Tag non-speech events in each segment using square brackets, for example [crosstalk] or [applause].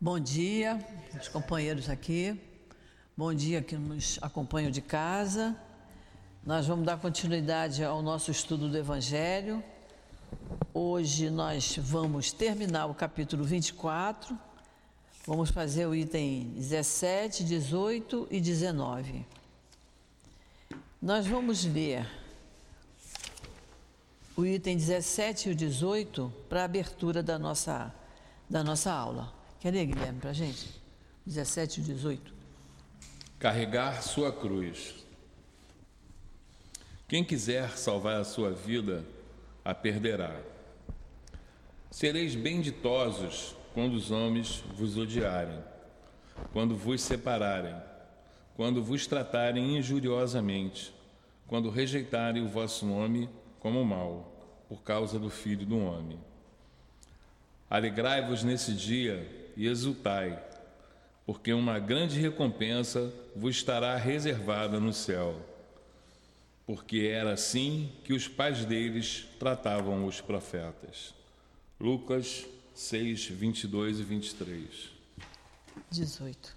Bom dia, os companheiros aqui. Bom dia que nos acompanham de casa. Nós vamos dar continuidade ao nosso estudo do Evangelho. Hoje nós vamos terminar o capítulo 24. Vamos fazer o item 17, 18 e 19. Nós vamos ler o item 17 e o 18 para a abertura da nossa, da nossa aula. Quer ler, Guilherme, para a gente? 17 e 18. Carregar sua cruz. Quem quiser salvar a sua vida, a perderá. Sereis benditosos quando os homens vos odiarem, quando vos separarem, quando vos tratarem injuriosamente, quando rejeitarem o vosso nome como mal, por causa do Filho do Homem. Alegrai-vos nesse dia e exultai, porque uma grande recompensa vos estará reservada no céu. Porque era assim que os pais deles tratavam os profetas. Lucas 6, 22 e 23. 18.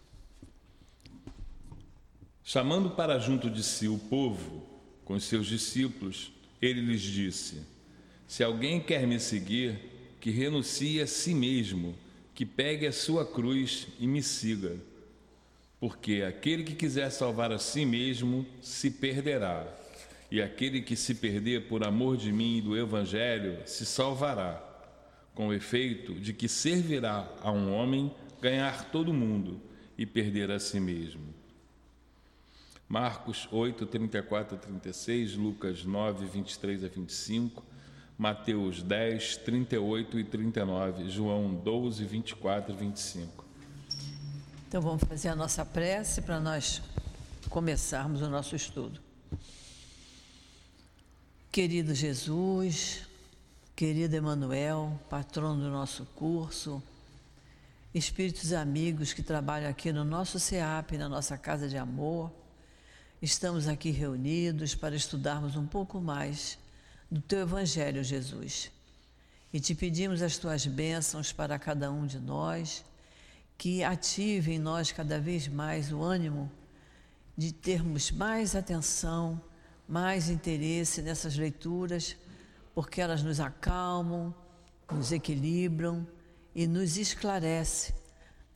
Chamando para junto de si o povo, com seus discípulos, ele lhes disse: Se alguém quer me seguir, que renuncie a si mesmo que pegue a sua cruz e me siga. Porque aquele que quiser salvar a si mesmo se perderá, e aquele que se perder por amor de mim e do Evangelho se salvará, com o efeito de que servirá a um homem ganhar todo mundo e perder a si mesmo. Marcos 8, 34 a 36, Lucas 9, 23 a 25, Mateus 10, 38 e 39, João 12, 24 e 25. Então vamos fazer a nossa prece para nós começarmos o nosso estudo. Querido Jesus, querido Emanuel, patrono do nosso curso, espíritos amigos que trabalham aqui no nosso CEAP, na nossa casa de amor, estamos aqui reunidos para estudarmos um pouco mais do teu Evangelho, Jesus. E te pedimos as tuas bênçãos para cada um de nós, que ative em nós cada vez mais o ânimo de termos mais atenção, mais interesse nessas leituras, porque elas nos acalmam, nos equilibram e nos esclarece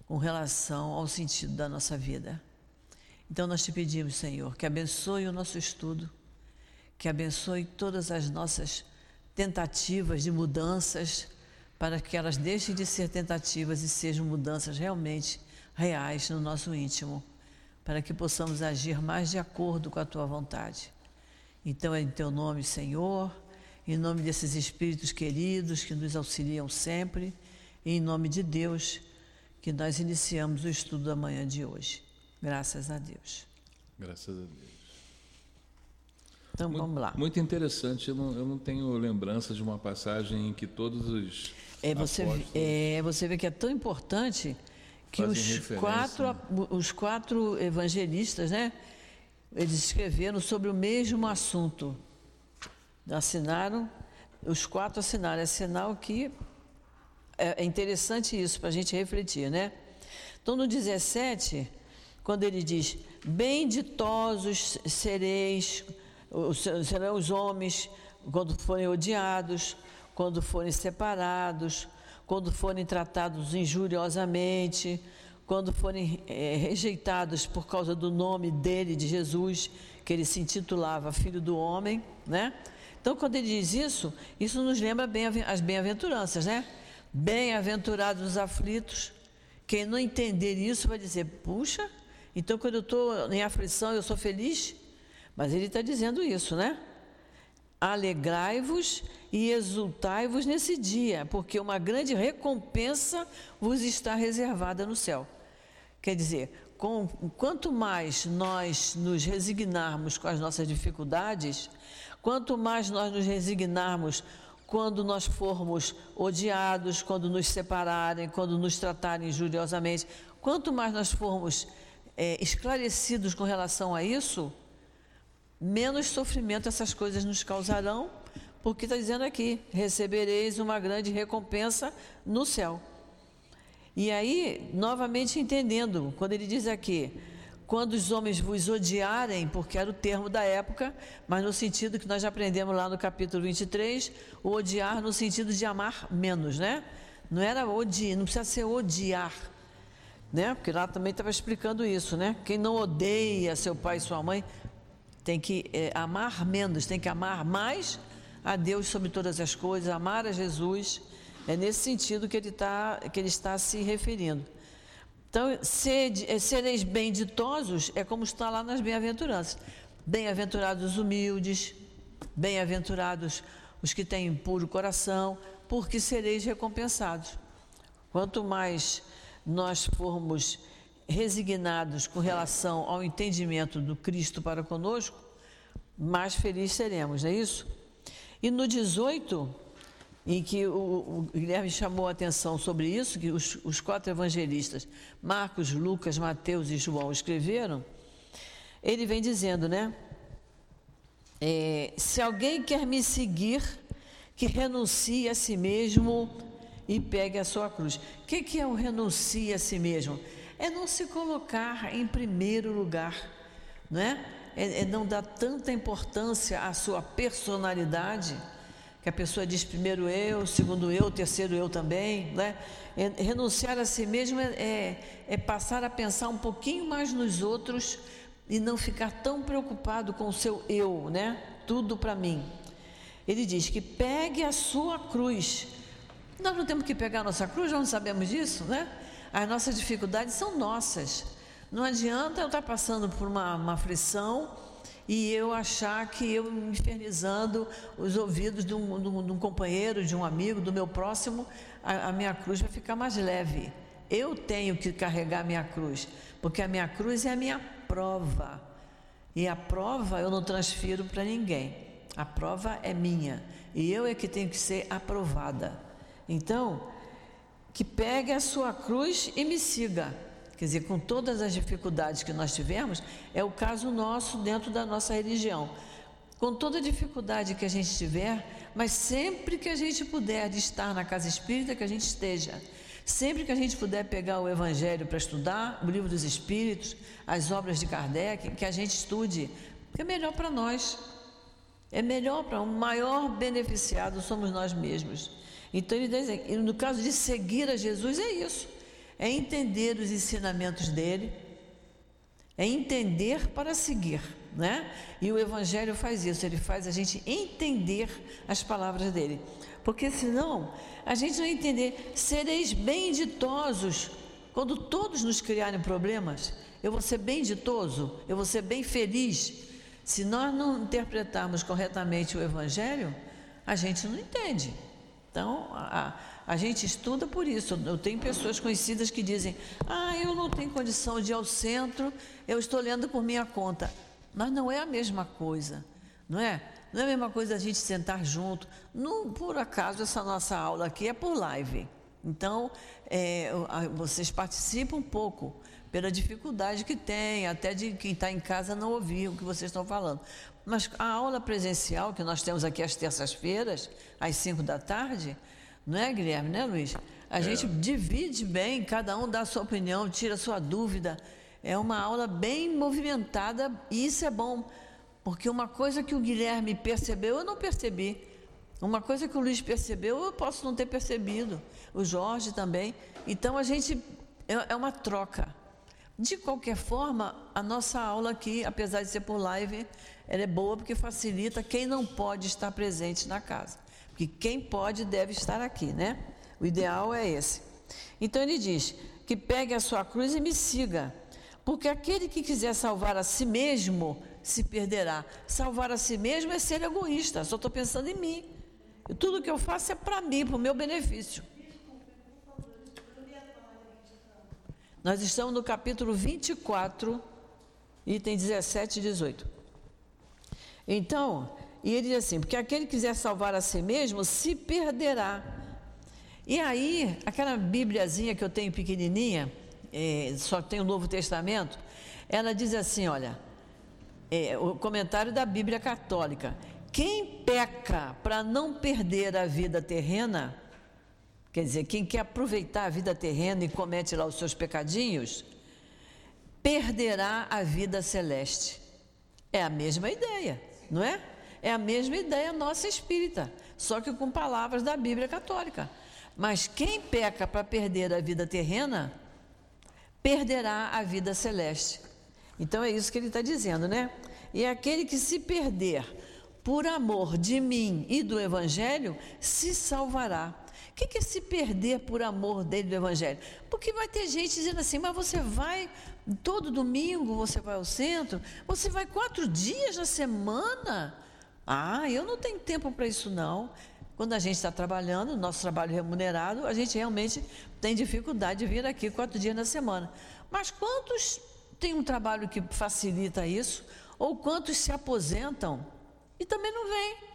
com relação ao sentido da nossa vida. Então nós te pedimos, Senhor, que abençoe o nosso estudo que abençoe todas as nossas tentativas de mudanças, para que elas deixem de ser tentativas e sejam mudanças realmente reais no nosso íntimo, para que possamos agir mais de acordo com a tua vontade. Então, é em teu nome, Senhor, em nome desses espíritos queridos que nos auxiliam sempre, e em nome de Deus, que nós iniciamos o estudo da manhã de hoje. Graças a Deus. Graças a Deus. Então muito, vamos lá. Muito interessante. Eu não, eu não, tenho lembrança de uma passagem em que todos os. É, você, é, você vê que é tão importante que os quatro, né? os quatro evangelistas, né? Eles escreveram sobre o mesmo assunto. Assinaram, os quatro assinaram. É sinal que é, é interessante isso para a gente refletir, né? Então, no 17, quando ele diz: Benditosos sereis serão os homens quando forem odiados, quando forem separados, quando forem tratados injuriosamente, quando forem é, rejeitados por causa do nome dele, de Jesus, que ele se intitulava Filho do Homem, né? Então, quando ele diz isso, isso nos lembra bem as bem-aventuranças, né? Bem-aventurados os aflitos. Quem não entender isso vai dizer: puxa, então quando eu estou em aflição eu sou feliz? Mas ele está dizendo isso, né? Alegrai-vos e exultai-vos nesse dia, porque uma grande recompensa vos está reservada no céu. Quer dizer, com, quanto mais nós nos resignarmos com as nossas dificuldades, quanto mais nós nos resignarmos quando nós formos odiados, quando nos separarem, quando nos tratarem injuriosamente, quanto mais nós formos é, esclarecidos com relação a isso, menos sofrimento essas coisas nos causarão, porque está dizendo aqui: recebereis uma grande recompensa no céu. E aí, novamente entendendo, quando ele diz aqui, quando os homens vos odiarem, porque era o termo da época, mas no sentido que nós já aprendemos lá no capítulo 23, o odiar no sentido de amar menos, né? Não era odiar, não precisa ser odiar, né? Porque lá também estava explicando isso, né? Quem não odeia seu pai e sua mãe tem que é, amar menos, tem que amar mais a Deus sobre todas as coisas, amar a Jesus é nesse sentido que ele, tá, que ele está se referindo. Então, sede, é, sereis benditosos é como está lá nas bem-aventuranças. Bem-aventurados os humildes, bem-aventurados os que têm puro coração, porque sereis recompensados. Quanto mais nós formos resignados com relação ao entendimento do Cristo para conosco, mais felizes seremos, não é isso? E no 18, em que o, o Guilherme chamou a atenção sobre isso, que os, os quatro evangelistas, Marcos, Lucas, Mateus e João, escreveram, ele vem dizendo, né? É, se alguém quer me seguir, que renuncie a si mesmo e pegue a sua cruz. O que, que é o renuncie a si mesmo? É não se colocar em primeiro lugar, não é? É, é não dar tanta importância à sua personalidade que a pessoa diz primeiro eu, segundo eu, terceiro eu também, né? É, renunciar a si mesmo é, é, é, passar a pensar um pouquinho mais nos outros e não ficar tão preocupado com o seu eu, né? Tudo para mim. Ele diz que pegue a sua cruz. Nós não temos que pegar a nossa cruz, já não sabemos disso, né? As nossas dificuldades são nossas. Não adianta eu estar passando por uma, uma aflição e eu achar que eu infernizando os ouvidos de um, de um, de um companheiro, de um amigo, do meu próximo, a, a minha cruz vai ficar mais leve. Eu tenho que carregar a minha cruz, porque a minha cruz é a minha prova. E a prova eu não transfiro para ninguém. A prova é minha. E eu é que tenho que ser aprovada. Então, que pegue a sua cruz e me siga. Quer dizer, com todas as dificuldades que nós tivemos, é o caso nosso dentro da nossa religião. Com toda dificuldade que a gente tiver, mas sempre que a gente puder estar na casa espírita, que a gente esteja. Sempre que a gente puder pegar o Evangelho para estudar, o livro dos Espíritos, as obras de Kardec, que a gente estude, é melhor para nós. É melhor para o maior beneficiado somos nós mesmos. Então, ele diz, no caso de seguir a Jesus, é isso é entender os ensinamentos dele, é entender para seguir, né? E o Evangelho faz isso, ele faz a gente entender as palavras dele, porque senão a gente não entender, sereis benditosos quando todos nos criarem problemas, eu vou ser bem ditoso, eu vou ser bem feliz. Se nós não interpretarmos corretamente o Evangelho, a gente não entende. Então, a, a gente estuda por isso. Eu tenho pessoas conhecidas que dizem: Ah, eu não tenho condição de ir ao centro, eu estou lendo por minha conta. Mas não é a mesma coisa, não é? Não é a mesma coisa a gente sentar junto. Por acaso, essa nossa aula aqui é por live. Então, é, vocês participam um pouco pela dificuldade que tem, até de quem está em casa não ouvir o que vocês estão falando. Mas a aula presencial que nós temos aqui às terças-feiras, às 5 da tarde, não é, Guilherme, né, Luiz? A é. gente divide bem, cada um dá a sua opinião, tira a sua dúvida. É uma aula bem movimentada e isso é bom, porque uma coisa que o Guilherme percebeu, eu não percebi. Uma coisa que o Luiz percebeu, eu posso não ter percebido. O Jorge também. Então a gente é, é uma troca. De qualquer forma, a nossa aula aqui, apesar de ser por live, ela é boa porque facilita quem não pode estar presente na casa. Porque quem pode deve estar aqui, né? O ideal é esse. Então ele diz: que pegue a sua cruz e me siga. Porque aquele que quiser salvar a si mesmo se perderá. Salvar a si mesmo é ser egoísta, só estou pensando em mim. E tudo que eu faço é para mim, para o meu benefício. Nós estamos no capítulo 24, item 17 e 18. Então, e ele diz assim: porque aquele que quiser salvar a si mesmo se perderá. E aí, aquela Bíbliazinha que eu tenho pequenininha, é, só tem o Novo Testamento, ela diz assim: olha, é, o comentário da Bíblia Católica: quem peca para não perder a vida terrena, Quer dizer, quem quer aproveitar a vida terrena e comete lá os seus pecadinhos, perderá a vida celeste. É a mesma ideia, não é? É a mesma ideia nossa espírita, só que com palavras da Bíblia Católica. Mas quem peca para perder a vida terrena, perderá a vida celeste. Então é isso que ele está dizendo, né? E aquele que se perder por amor de mim e do Evangelho, se salvará. O que é se perder por amor dele do Evangelho? Porque vai ter gente dizendo assim, mas você vai todo domingo, você vai ao centro, você vai quatro dias na semana. Ah, eu não tenho tempo para isso não. Quando a gente está trabalhando, nosso trabalho remunerado, a gente realmente tem dificuldade de vir aqui quatro dias na semana. Mas quantos têm um trabalho que facilita isso? Ou quantos se aposentam e também não vêm?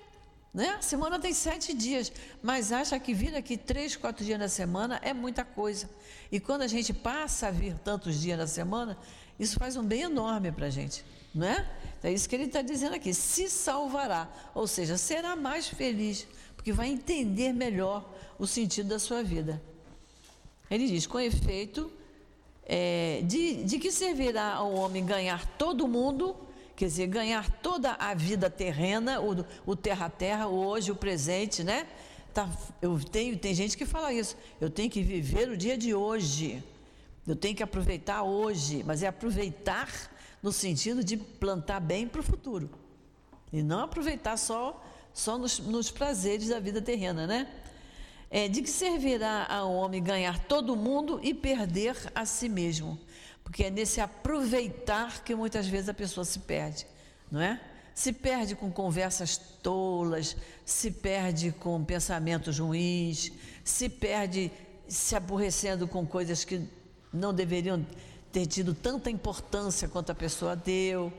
Né? A semana tem sete dias, mas acha que vir aqui três, quatro dias na semana é muita coisa. E quando a gente passa a vir tantos dias na semana, isso faz um bem enorme para a gente, não é? É isso que ele está dizendo aqui: se salvará, ou seja, será mais feliz, porque vai entender melhor o sentido da sua vida. Ele diz: com efeito, é, de, de que servirá ao homem ganhar todo mundo, quer dizer, ganhar toda a vida terrena, o, o terra-terra, o hoje, o presente, né? Tá, eu tenho, tem gente que fala isso. Eu tenho que viver o dia de hoje. Eu tenho que aproveitar hoje, mas é aproveitar no sentido de plantar bem para o futuro. E não aproveitar só, só nos, nos prazeres da vida terrena, né? É, de que servirá ao homem ganhar todo mundo e perder a si mesmo? Porque é nesse aproveitar que muitas vezes a pessoa se perde, não é? Se perde com conversas tolas, se perde com pensamentos ruins, se perde se aborrecendo com coisas que não deveriam ter tido tanta importância quanto a pessoa deu,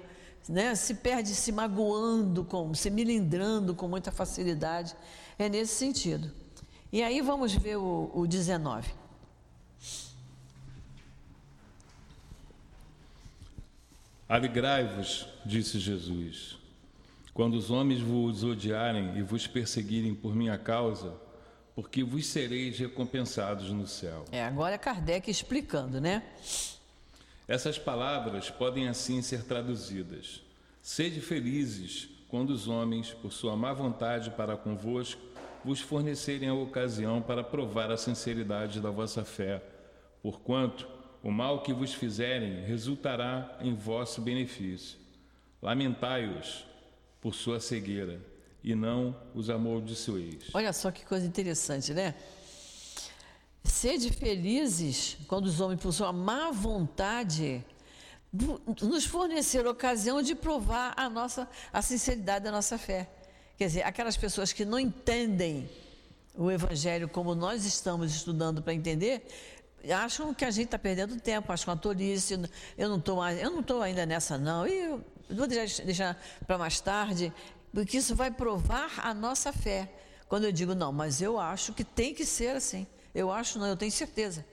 né? se perde se magoando, com, se milindrando com muita facilidade. É nesse sentido. E aí vamos ver o, o 19. Alegrai-vos, disse Jesus, quando os homens vos odiarem e vos perseguirem por minha causa, porque vos sereis recompensados no céu. É, agora é Kardec explicando, né? Essas palavras podem assim ser traduzidas: Sede felizes quando os homens, por sua má vontade para convosco, vos fornecerem a ocasião para provar a sinceridade da vossa fé, porquanto o mal que vos fizerem resultará em vosso benefício. Lamentai-os por sua cegueira, e não os amaldiçoeis. Olha só que coisa interessante, né? Sede felizes quando os homens, por sua má vontade, nos fornecer ocasião de provar a nossa a sinceridade da nossa fé. Quer dizer, aquelas pessoas que não entendem o Evangelho como nós estamos estudando para entender, acham que a gente está perdendo tempo, acham uma tolice, eu não estou eu não estou ainda nessa não, e eu vou deixar, deixar para mais tarde, porque isso vai provar a nossa fé. Quando eu digo não, mas eu acho que tem que ser assim. Eu acho, não, eu tenho certeza.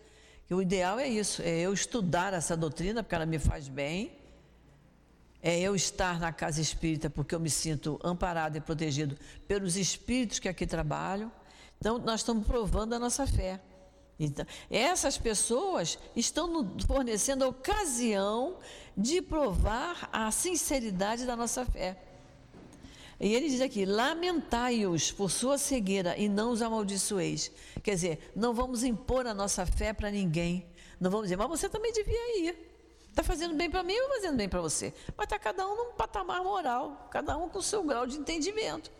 Que o ideal é isso, é eu estudar essa doutrina, porque ela me faz bem, é eu estar na casa espírita, porque eu me sinto amparado e protegido pelos espíritos que aqui trabalham. Então, nós estamos provando a nossa fé. Então, essas pessoas estão fornecendo a ocasião de provar a sinceridade da nossa fé. E ele diz aqui: lamentai-os por sua cegueira e não os amaldiçoeis. Quer dizer, não vamos impor a nossa fé para ninguém. Não vamos dizer, mas você também devia ir. Está fazendo bem para mim ou fazendo bem para você? Mas está cada um num patamar moral, cada um com o seu grau de entendimento.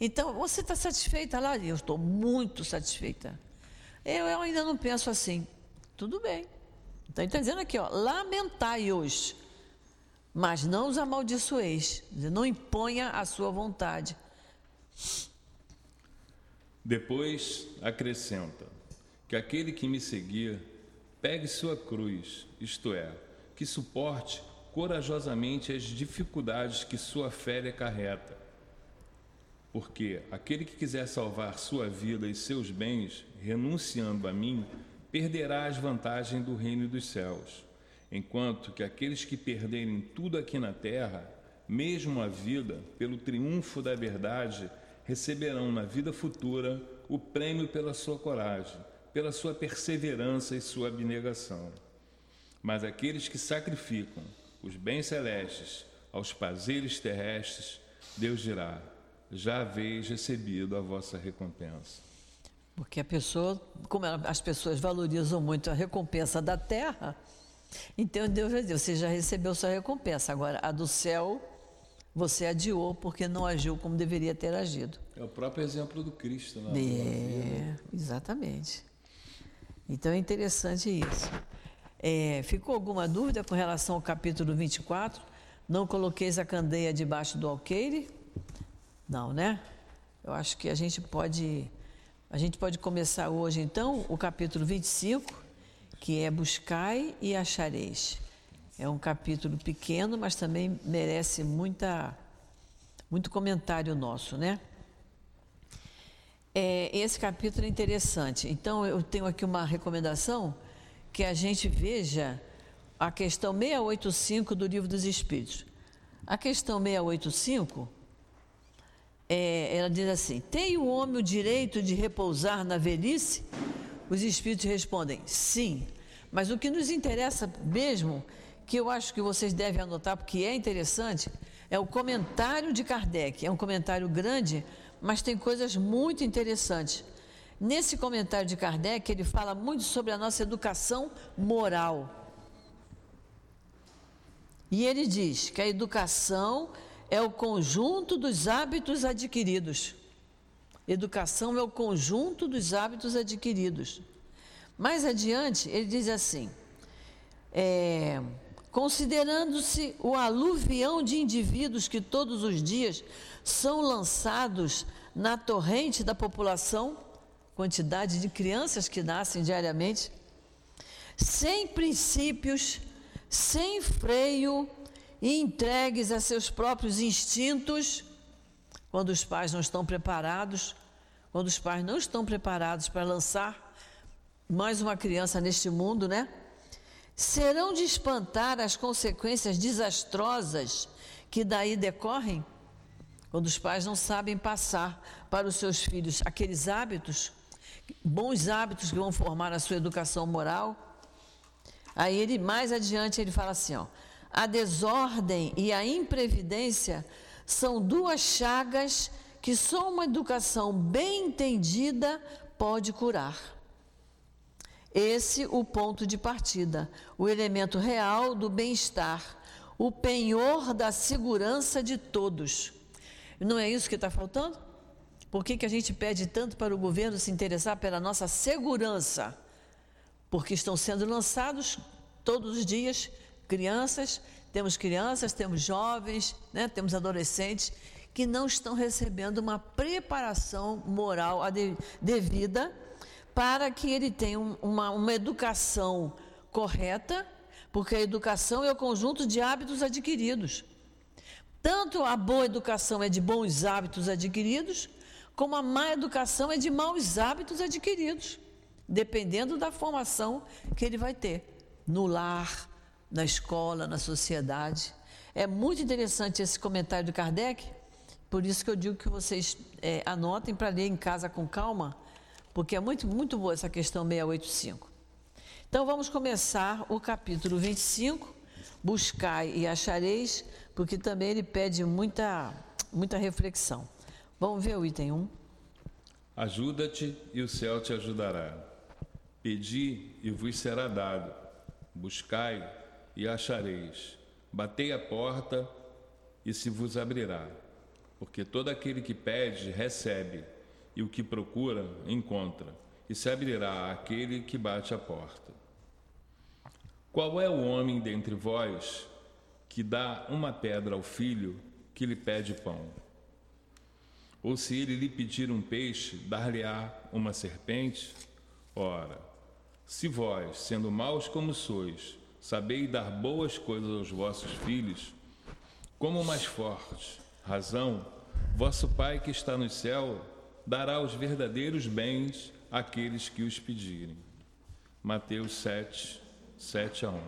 Então, você está satisfeita lá? Eu estou muito satisfeita. Eu, eu ainda não penso assim. Tudo bem. Então, está dizendo aqui, ó, lamentai-os mas não os amaldiçoeis, não imponha a sua vontade. Depois acrescenta: que aquele que me seguir pegue sua cruz, isto é, que suporte corajosamente as dificuldades que sua fé lhe acarreta. Porque aquele que quiser salvar sua vida e seus bens, renunciando a mim, perderá as vantagens do reino dos céus enquanto que aqueles que perderem tudo aqui na terra, mesmo a vida, pelo triunfo da verdade, receberão na vida futura o prêmio pela sua coragem, pela sua perseverança e sua abnegação. Mas aqueles que sacrificam os bens celestes aos prazeres terrestres, Deus dirá: já haveis recebido a vossa recompensa. Porque a pessoa, como as pessoas valorizam muito a recompensa da terra, então Deus vai dizer: você já recebeu sua recompensa, agora a do céu você adiou porque não agiu como deveria ter agido. É o próprio exemplo do Cristo, né? É, exatamente. Então é interessante isso. É, ficou alguma dúvida com relação ao capítulo 24? Não coloqueis a candeia debaixo do alqueire? Não, né? Eu acho que a gente pode a gente pode começar hoje então o capítulo 25, que é buscai e achareis. É um capítulo pequeno, mas também merece muita muito comentário nosso, né? É, esse capítulo é interessante. Então eu tenho aqui uma recomendação que a gente veja a questão 685 do Livro dos Espíritos. A questão 685, é, ela diz assim: Tem o homem o direito de repousar na velhice? Os Espíritos respondem: Sim. Mas o que nos interessa mesmo, que eu acho que vocês devem anotar, porque é interessante, é o comentário de Kardec. É um comentário grande, mas tem coisas muito interessantes. Nesse comentário de Kardec, ele fala muito sobre a nossa educação moral. E ele diz que a educação é o conjunto dos hábitos adquiridos. Educação é o conjunto dos hábitos adquiridos. Mais adiante, ele diz assim: é, considerando-se o aluvião de indivíduos que todos os dias são lançados na torrente da população, quantidade de crianças que nascem diariamente, sem princípios, sem freio e entregues a seus próprios instintos, quando os pais não estão preparados, quando os pais não estão preparados para lançar mais uma criança neste mundo, né? Serão de espantar as consequências desastrosas que daí decorrem, quando os pais não sabem passar para os seus filhos aqueles hábitos bons hábitos que vão formar a sua educação moral. Aí ele mais adiante ele fala assim, ó: a desordem e a imprevidência são duas chagas que só uma educação bem entendida pode curar. Esse o ponto de partida, o elemento real do bem-estar, o penhor da segurança de todos. Não é isso que está faltando? Por que, que a gente pede tanto para o governo se interessar pela nossa segurança? Porque estão sendo lançados todos os dias crianças, temos crianças, temos jovens, né, temos adolescentes que não estão recebendo uma preparação moral devida para que ele tenha uma, uma educação correta, porque a educação é o conjunto de hábitos adquiridos. Tanto a boa educação é de bons hábitos adquiridos, como a má educação é de maus hábitos adquiridos, dependendo da formação que ele vai ter no lar, na escola, na sociedade. É muito interessante esse comentário de Kardec, por isso que eu digo que vocês é, anotem para ler em casa com calma, porque é muito, muito boa essa questão 685. Então vamos começar o capítulo 25, Buscai e achareis, porque também ele pede muita, muita reflexão. Vamos ver o item 1. Ajuda-te e o céu te ajudará. Pedi e vos será dado. Buscai e achareis. Batei a porta e se vos abrirá. Porque todo aquele que pede, recebe, e o que procura, encontra, e se abrirá àquele que bate a porta. Qual é o homem dentre vós que dá uma pedra ao filho que lhe pede pão? Ou se ele lhe pedir um peixe, dar-lhe-á uma serpente? Ora, se vós, sendo maus como sois, sabeis dar boas coisas aos vossos filhos, como mais forte razão, vosso Pai que está no céu dará os verdadeiros bens àqueles que os pedirem. Mateus 7, 7 a 11.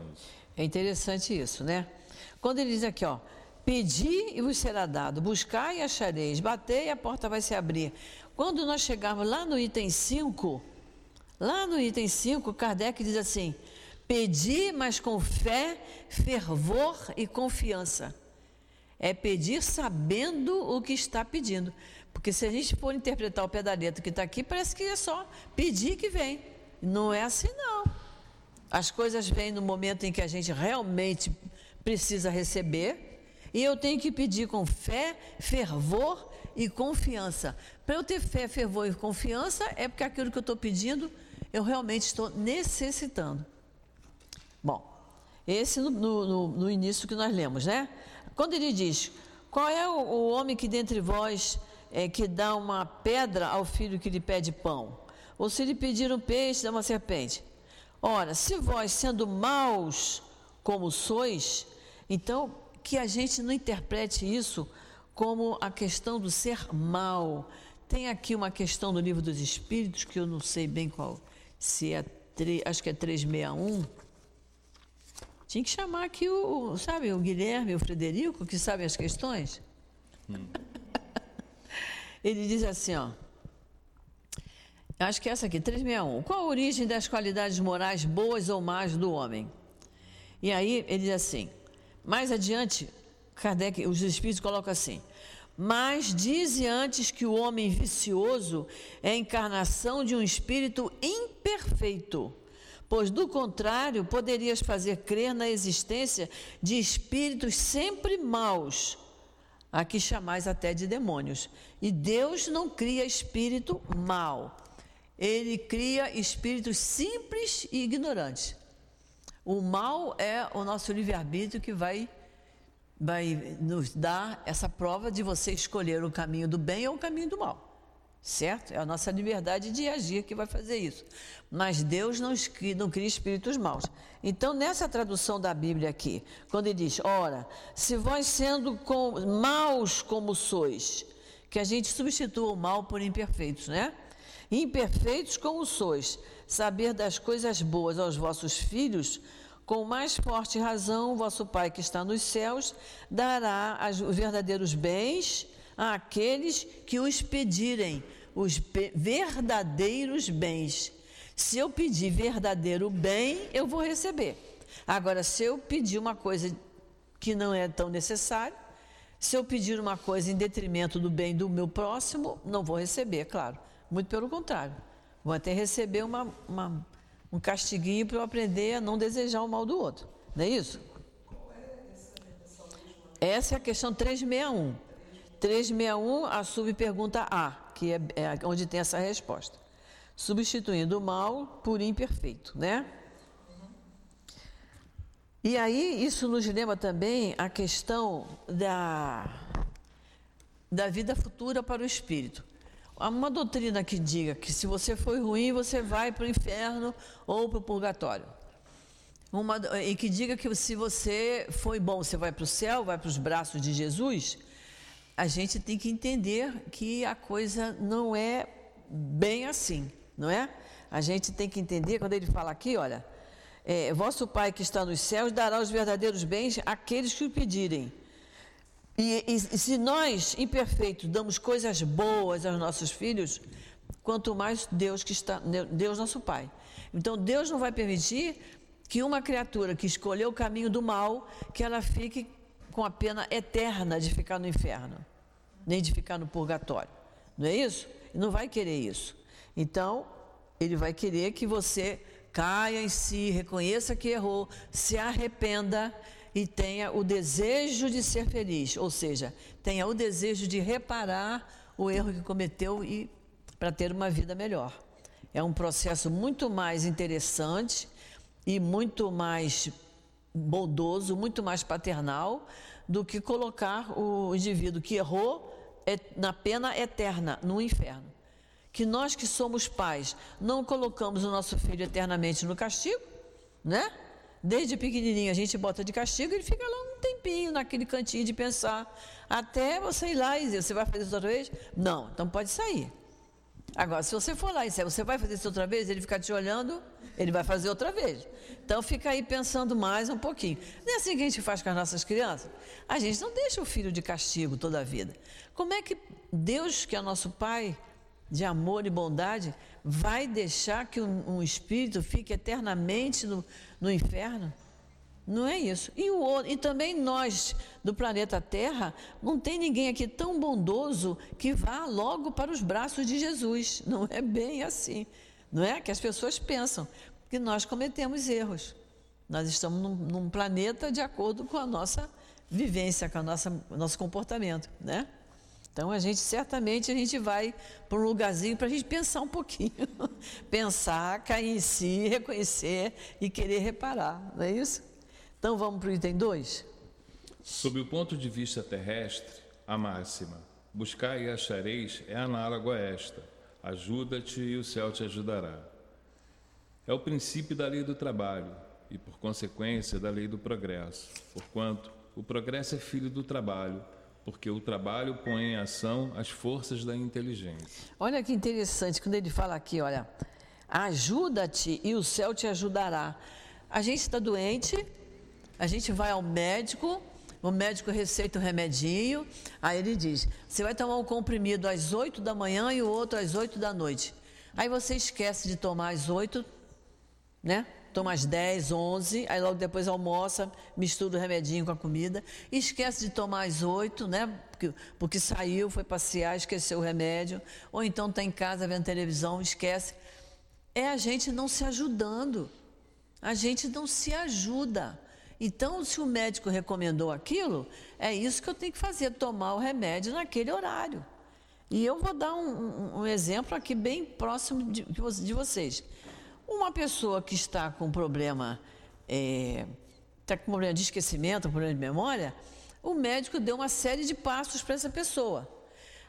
É interessante isso, né? Quando ele diz aqui, ó, Pedi e vos será dado, buscai e achareis, batei e a porta vai se abrir. Quando nós chegarmos lá no item 5, Lá no item 5, Kardec diz assim: pedir, mas com fé, fervor e confiança. É pedir sabendo o que está pedindo. Porque se a gente for interpretar o pé da letra que está aqui, parece que é só pedir que vem. Não é assim, não. As coisas vêm no momento em que a gente realmente precisa receber. E eu tenho que pedir com fé, fervor e confiança. Para eu ter fé, fervor e confiança, é porque aquilo que eu estou pedindo, eu realmente estou necessitando. Bom, esse no, no, no, início que nós lemos, né? Quando ele diz: Qual é o, o homem que dentre vós é, que dá uma pedra ao filho que lhe pede pão? Ou se lhe pedir um peixe, dá uma serpente? Ora, se vós, sendo maus como sois, então que a gente não interprete isso como a questão do ser mal. Tem aqui uma questão do livro dos Espíritos, que eu não sei bem qual, se é, acho que é 361. Tinha que chamar aqui o, sabe, o Guilherme, o Frederico, que sabem as questões. Hum. Ele diz assim, ó. Acho que é essa aqui, 361. Qual a origem das qualidades morais boas ou más do homem? E aí ele diz assim: mais adiante, Kardec, os espíritos colocam assim: mas dize antes que o homem vicioso é a encarnação de um espírito imperfeito, pois do contrário poderias fazer crer na existência de espíritos sempre maus, a que chamais até de demônios. E Deus não cria espírito mau, ele cria espíritos simples e ignorantes. O mal é o nosso livre-arbítrio que vai, vai nos dar essa prova de você escolher o caminho do bem ou o caminho do mal. Certo? É a nossa liberdade de agir que vai fazer isso. Mas Deus não, não cria espíritos maus. Então, nessa tradução da Bíblia aqui, quando ele diz: Ora, se vós sendo com, maus como sois, que a gente substitua o mal por imperfeitos, né? Imperfeitos como sois, saber das coisas boas aos vossos filhos, com mais forte razão, vosso Pai que está nos céus dará os verdadeiros bens àqueles que os pedirem, os verdadeiros bens. Se eu pedir verdadeiro bem, eu vou receber. Agora, se eu pedir uma coisa que não é tão necessária, se eu pedir uma coisa em detrimento do bem do meu próximo, não vou receber, claro. Muito pelo contrário. Vou até receber uma, uma, um castiguinho para eu aprender a não desejar o mal do outro. Não é isso? Essa é a questão 361. 361, a subpergunta A, que é, é onde tem essa resposta. Substituindo o mal por imperfeito, né? E aí, isso nos lembra também a questão da, da vida futura para o espírito. Há uma doutrina que diga que se você foi ruim, você vai para o inferno ou para o purgatório. Uma, e que diga que se você foi bom, você vai para o céu, vai para os braços de Jesus. A gente tem que entender que a coisa não é bem assim, não é? A gente tem que entender, quando ele fala aqui, olha, é, vosso Pai que está nos céus dará os verdadeiros bens àqueles que o pedirem. E, e, e se nós, imperfeitos, damos coisas boas aos nossos filhos, quanto mais Deus que está, Deus nosso Pai. Então Deus não vai permitir que uma criatura que escolheu o caminho do mal, que ela fique com a pena eterna de ficar no inferno, nem de ficar no purgatório. Não é isso? Ele não vai querer isso. Então, ele vai querer que você caia em si, reconheça que errou, se arrependa e tenha o desejo de ser feliz, ou seja, tenha o desejo de reparar o erro que cometeu e para ter uma vida melhor. É um processo muito mais interessante e muito mais bondoso, muito mais paternal do que colocar o indivíduo que errou na pena eterna no inferno. Que nós que somos pais não colocamos o nosso filho eternamente no castigo, né? Desde pequenininho a gente bota de castigo, ele fica lá um tempinho naquele cantinho de pensar, até você ir lá e dizer, você vai fazer isso outra vez? Não, então pode sair. Agora, se você for lá e disser, você vai fazer isso outra vez, ele ficar te olhando, ele vai fazer outra vez. Então fica aí pensando mais um pouquinho. Não é assim que a gente faz com as nossas crianças? A gente não deixa o filho de castigo toda a vida. Como é que Deus, que é nosso Pai, de amor e bondade, vai deixar que um, um espírito fique eternamente no, no inferno? Não é isso. E, o, e também nós, do planeta Terra, não tem ninguém aqui tão bondoso que vá logo para os braços de Jesus. Não é bem assim. Não é que as pessoas pensam que nós cometemos erros. Nós estamos num, num planeta de acordo com a nossa vivência, com o nosso comportamento, né? Então a gente certamente a gente vai para um lugarzinho para a gente pensar um pouquinho, [laughs] pensar, cair em si, reconhecer e querer reparar, não é isso? Então vamos para o item 2? Sob o ponto de vista terrestre, a máxima buscai e achareis é análogo a esta: ajuda-te e o céu te ajudará. É o princípio da lei do trabalho e, por consequência, da lei do progresso, porquanto o progresso é filho do trabalho, porque o trabalho põe em ação as forças da inteligência. Olha que interessante quando ele fala aqui, olha, ajuda-te e o céu te ajudará. A gente está doente, a gente vai ao médico, o médico receita o remedinho, aí ele diz: você vai tomar um comprimido às 8 da manhã e o outro às 8 da noite. Aí você esquece de tomar às 8, né? Toma às 10, 11, aí logo depois almoça, mistura o remedinho com a comida. Esquece de tomar às 8, né? Porque, porque saiu, foi passear, esqueceu o remédio. Ou então está em casa vendo televisão, esquece. É a gente não se ajudando. A gente não se ajuda. Então, se o médico recomendou aquilo, é isso que eu tenho que fazer, tomar o remédio naquele horário. E eu vou dar um, um, exemplo aqui bem próximo de, de, vocês. Uma pessoa que está com problema, é, está com problema de esquecimento, problema de memória, o médico deu uma série de passos para essa pessoa.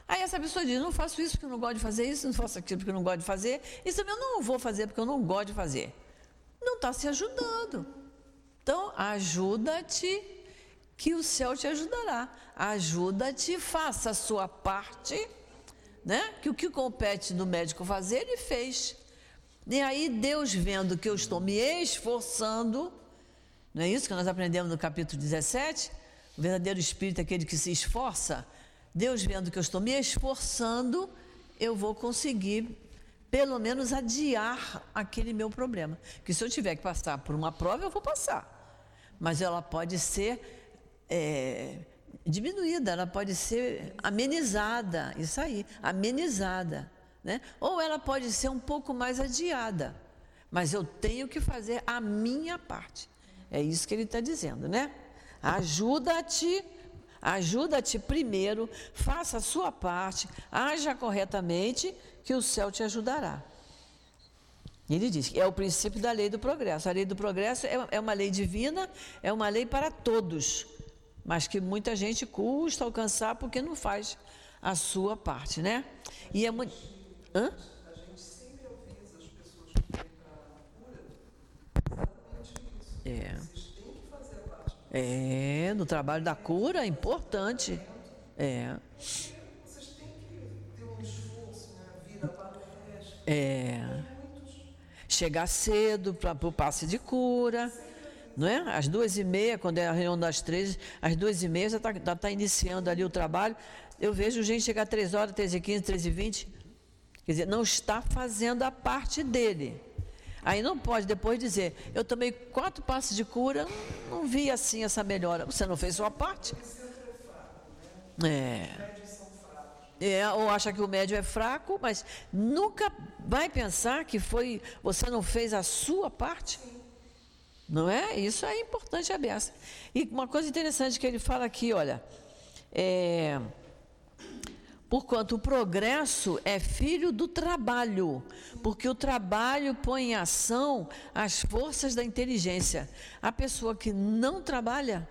Aí essa pessoa diz: não faço isso porque eu não gosto de fazer isso, não faço aquilo porque eu não gosto de fazer, isso também eu não vou fazer porque eu não gosto de fazer. Não está se ajudando. Então, ajuda-te, que o céu te ajudará. Ajuda-te, faça a sua parte, né? Que o que compete do médico fazer, ele fez. E aí, Deus vendo que eu estou me esforçando, não é isso que nós aprendemos no capítulo 17? O verdadeiro espírito é aquele que se esforça. Deus vendo que eu estou me esforçando, eu vou conseguir pelo menos adiar aquele meu problema. Que se eu tiver que passar por uma prova, eu vou passar mas ela pode ser é, diminuída, ela pode ser amenizada, isso aí, amenizada. Né? Ou ela pode ser um pouco mais adiada, mas eu tenho que fazer a minha parte. É isso que ele está dizendo, né? Ajuda-te, ajuda-te primeiro, faça a sua parte, haja corretamente, que o céu te ajudará. Ele diz que é o princípio da lei do progresso. A lei do progresso é, é uma lei divina, é uma lei para todos, mas que muita gente custa alcançar porque não faz a sua parte, né? E é muito. Hã? A gente sempre avisa as pessoas que vêm para a cura exatamente isso. É. Vocês têm que fazer a parte. É, no trabalho da cura é importante. É. Vocês têm que ter um esforço, né? O resto. É chegar cedo para o passe de cura. Não é? Às duas e meia, quando é a reunião das três, às duas e meia já está tá iniciando ali o trabalho. Eu vejo gente chegar às três horas, três e quinze, três e vinte. Quer dizer, não está fazendo a parte dele. Aí não pode depois dizer, eu tomei quatro passes de cura, não vi assim essa melhora. Você não fez sua parte? É. É, ou acha que o médio é fraco, mas nunca vai pensar que foi você não fez a sua parte. Não é? Isso é importante a beça. E uma coisa interessante que ele fala aqui, olha, é, porquanto o progresso é filho do trabalho, porque o trabalho põe em ação as forças da inteligência. A pessoa que não trabalha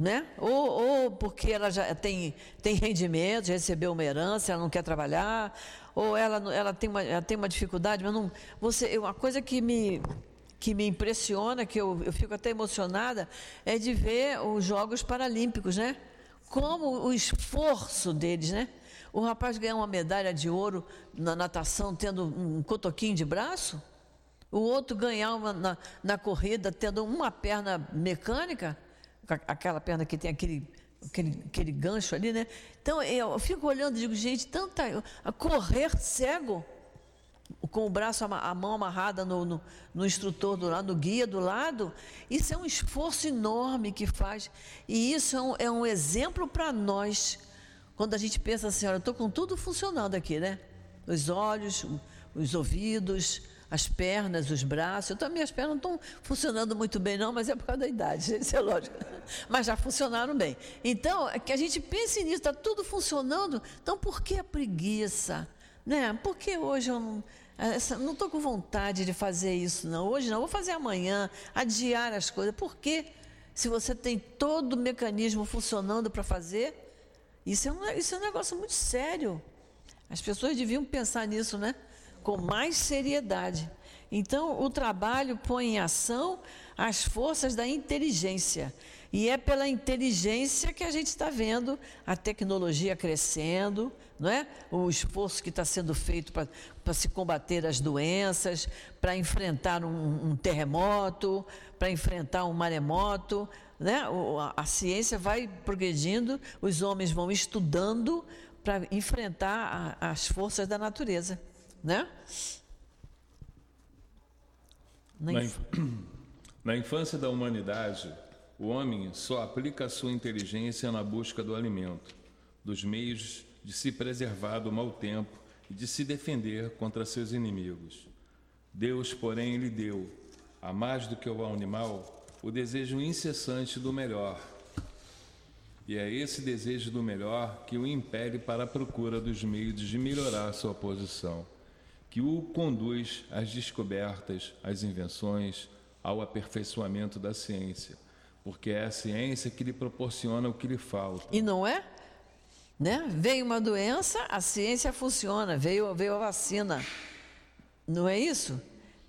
né? Ou, ou, porque ela já tem, tem rendimento, já recebeu uma herança, ela não quer trabalhar, ou ela, ela, tem, uma, ela tem uma dificuldade, mas não. Você, uma coisa que me, que me impressiona, que eu, eu fico até emocionada, é de ver os Jogos Paralímpicos, né? Como o esforço deles, né? O rapaz ganhar uma medalha de ouro na natação tendo um cotoquinho de braço, o outro ganhar uma, na, na corrida tendo uma perna mecânica aquela perna que tem aquele aquele, aquele gancho ali, né? Então eu fico olhando e digo, gente, tanta. Correr cego, com o braço, a mão amarrada no, no, no, instrutor do lado, no guia do lado, isso é um esforço enorme que faz. E isso é um, é um exemplo para nós, quando a gente pensa assim, olha, eu estou com tudo funcionando aqui, né? Os olhos, os ouvidos, as pernas, os braços. Eu também, as pernas não estão funcionando muito bem, não, mas é por causa da idade, [laughs] isso é lógico. Mas já funcionaram bem. Então, é que a gente pense nisso, está tudo funcionando, então por que a preguiça? Né? Por que hoje eu não. não estou com vontade de fazer isso, não. Hoje não, vou fazer amanhã, adiar as coisas. Por quê? Se você tem todo o mecanismo funcionando para fazer, isso é, um, isso é um negócio muito sério. As pessoas deviam pensar nisso, né? Com mais seriedade. Então, o trabalho põe em ação as forças da inteligência. E é pela inteligência que a gente está vendo a tecnologia crescendo, não é? o esforço que está sendo feito para se combater as doenças, para enfrentar um, um terremoto, para enfrentar um maremoto. Né? A, a ciência vai progredindo, os homens vão estudando para enfrentar a, as forças da natureza né? Na, inf... [clears throat] Na infância da humanidade, o homem só aplica a sua inteligência na busca do alimento, dos meios de se preservar do mau tempo e de se defender contra seus inimigos. Deus, porém, lhe deu, a mais do que o animal, o desejo incessante do melhor. E é esse desejo do melhor que o impele para a procura dos meios de melhorar sua posição que o conduz às descobertas, às invenções, ao aperfeiçoamento da ciência, porque é a ciência que lhe proporciona o que lhe falta. E não é? Né? Veio uma doença, a ciência funciona, veio, veio a vacina. Não é isso?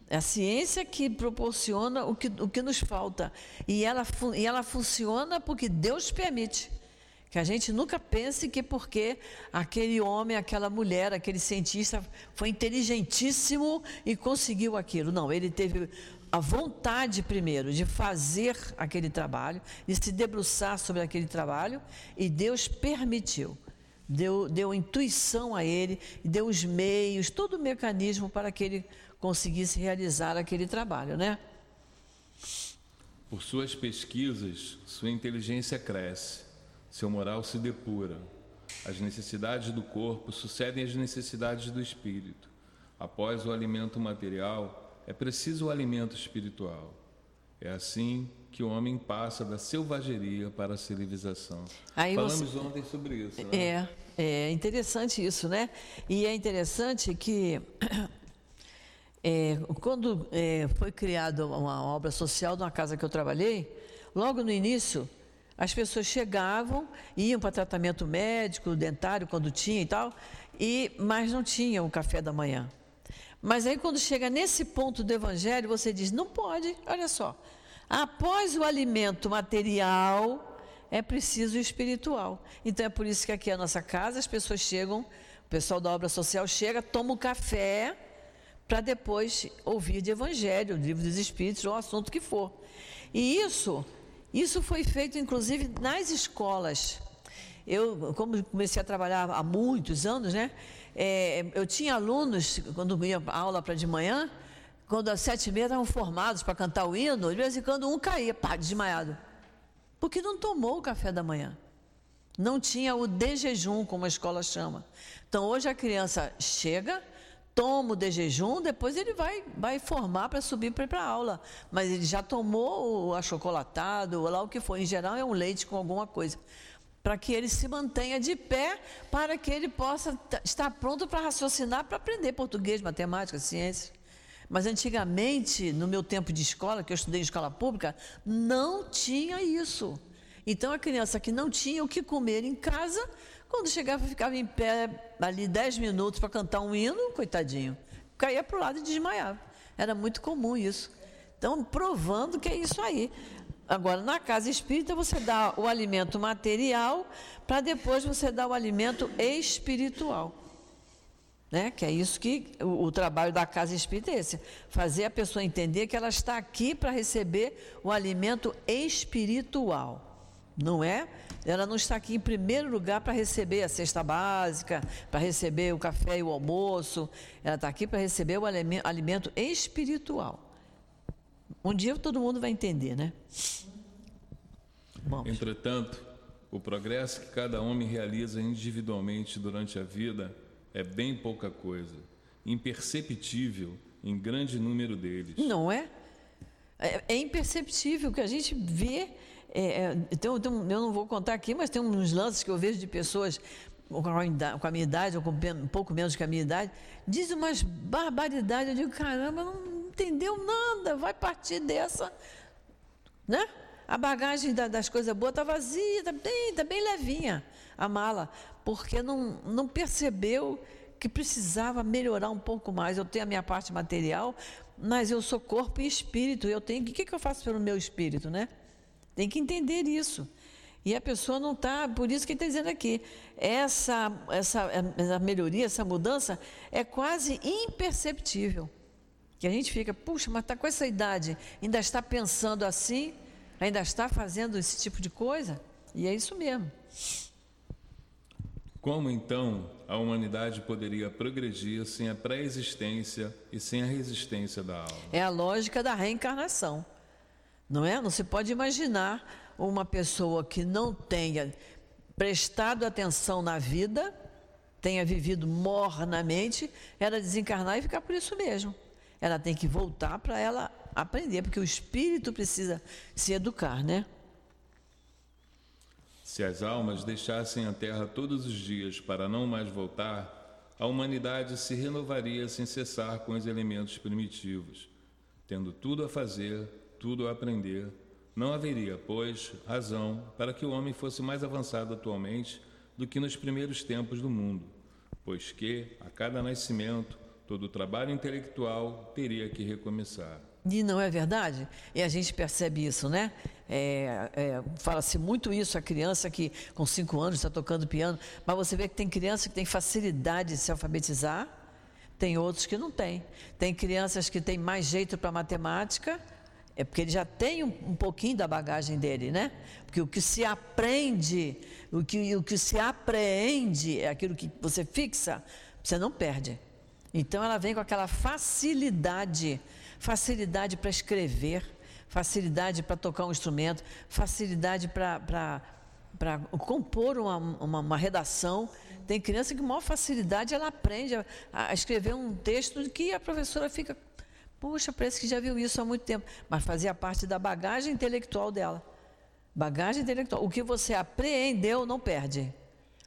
É a ciência que proporciona o que, o que nos falta. E ela, e ela funciona porque Deus permite. Que a gente nunca pense que porque aquele homem, aquela mulher, aquele cientista foi inteligentíssimo e conseguiu aquilo. Não, ele teve a vontade primeiro de fazer aquele trabalho, de se debruçar sobre aquele trabalho, e Deus permitiu. Deu, deu intuição a ele, deu os meios, todo o mecanismo para que ele conseguisse realizar aquele trabalho, né? Por suas pesquisas, sua inteligência cresce seu moral se depura. As necessidades do corpo sucedem às necessidades do espírito. Após o alimento material, é preciso o alimento espiritual. É assim que o homem passa da selvageria para a civilização. Aí Falamos você... ontem sobre isso. Né? É, é interessante isso, né? E é interessante que [clears throat] é, quando é, foi criada uma obra social na casa que eu trabalhei, logo no início as pessoas chegavam, iam para tratamento médico, dentário, quando tinha e tal, e, mas não tinham o café da manhã. Mas aí, quando chega nesse ponto do Evangelho, você diz: não pode, olha só. Após o alimento material, é preciso o espiritual. Então, é por isso que aqui a nossa casa, as pessoas chegam, o pessoal da obra social chega, toma o café, para depois ouvir de Evangelho, livro dos Espíritos, ou o assunto que for. E isso isso foi feito, inclusive, nas escolas. Eu, como comecei a trabalhar há muitos anos, né? É, eu tinha alunos, quando ia aula para de manhã, quando às sete e meia estavam formados para cantar o hino, de vez em quando um caía, pá, desmaiado. Porque não tomou o café da manhã. Não tinha o de jejum, como a escola chama. Então, hoje a criança chega, toma o de jejum, depois ele vai, vai formar para subir para ir para a aula. Mas ele já tomou o achocolatado, ou lá o que for. Em geral é um leite com alguma coisa. Para que ele se mantenha de pé, para que ele possa estar pronto para raciocinar, para aprender português, matemática, ciência. Mas antigamente, no meu tempo de escola, que eu estudei em escola pública, não tinha isso. Então a criança que não tinha o que comer em casa quando chegava, ficava em pé ali dez minutos para cantar um hino, coitadinho, caía para o lado e desmaiava. Era muito comum isso. Então, provando que é isso aí. Agora, na casa espírita, você dá o alimento material para depois você dar o alimento espiritual. Né? Que é isso que o, o, trabalho da casa espírita é esse: fazer a pessoa entender que ela está aqui para receber o alimento espiritual Não é? Ela não está aqui em primeiro lugar para receber a cesta básica, para receber o café e o almoço. Ela está aqui para receber o alimento espiritual. Um dia todo mundo vai entender, né? Vamos. Entretanto, o progresso que cada homem realiza individualmente durante a vida é bem pouca coisa, imperceptível em grande número deles. Não é? É, é imperceptível que a gente vê é, é, então, eu não vou contar aqui, mas tem uns lances que eu vejo de pessoas com a minha idade, ou com um pouco menos que a minha idade, diz umas barbaridades. Eu digo, caramba, não entendeu nada, vai partir dessa. Né? A bagagem da, das coisas boas está vazia, está bem, tá bem levinha a mala, porque não, não percebeu que precisava melhorar um pouco mais. Eu tenho a minha parte material, mas eu sou corpo e espírito. Eu tenho. O que, que eu faço pelo meu espírito, né? Tem que entender isso. E a pessoa não está, por isso que está dizendo aqui, essa, essa, essa melhoria, essa mudança é quase imperceptível. Que a gente fica, puxa, mas está com essa idade, ainda está pensando assim, ainda está fazendo esse tipo de coisa? E é isso mesmo. Como então a humanidade poderia progredir sem a pré-existência e sem a resistência da alma? É a lógica da reencarnação. Não é? Não se pode imaginar uma pessoa que não tenha prestado atenção na vida, tenha vivido mornamente, ela desencarnar e ficar por isso mesmo. Ela tem que voltar para ela aprender, porque o espírito precisa se educar, né? Se as almas deixassem a terra todos os dias para não mais voltar, a humanidade se renovaria sem cessar com os elementos primitivos, tendo tudo a fazer tudo a aprender, não haveria, pois, razão para que o homem fosse mais avançado atualmente do que nos primeiros tempos do mundo, pois que, a cada nascimento, todo o trabalho intelectual teria que recomeçar. E não é verdade? E a gente percebe isso, né? É, é, Fala-se muito isso a criança que com cinco anos está tocando piano, mas você vê que tem criança que tem facilidade de se alfabetizar, tem outros que não têm. Tem crianças que têm mais jeito para matemática, é porque ele já tem um, um, pouquinho da bagagem dele, né? Porque o que se aprende, o que, o que se apreende é aquilo que você fixa, você não perde. Então ela vem com aquela facilidade, facilidade para escrever, facilidade para tocar um instrumento, facilidade para compor uma, uma, uma, redação. Tem criança que com maior facilidade ela aprende a, a escrever um texto que a professora fica Puxa, parece que já viu isso há muito tempo. Mas fazia parte da bagagem intelectual dela. Bagagem intelectual. O que você apreendeu, não perde.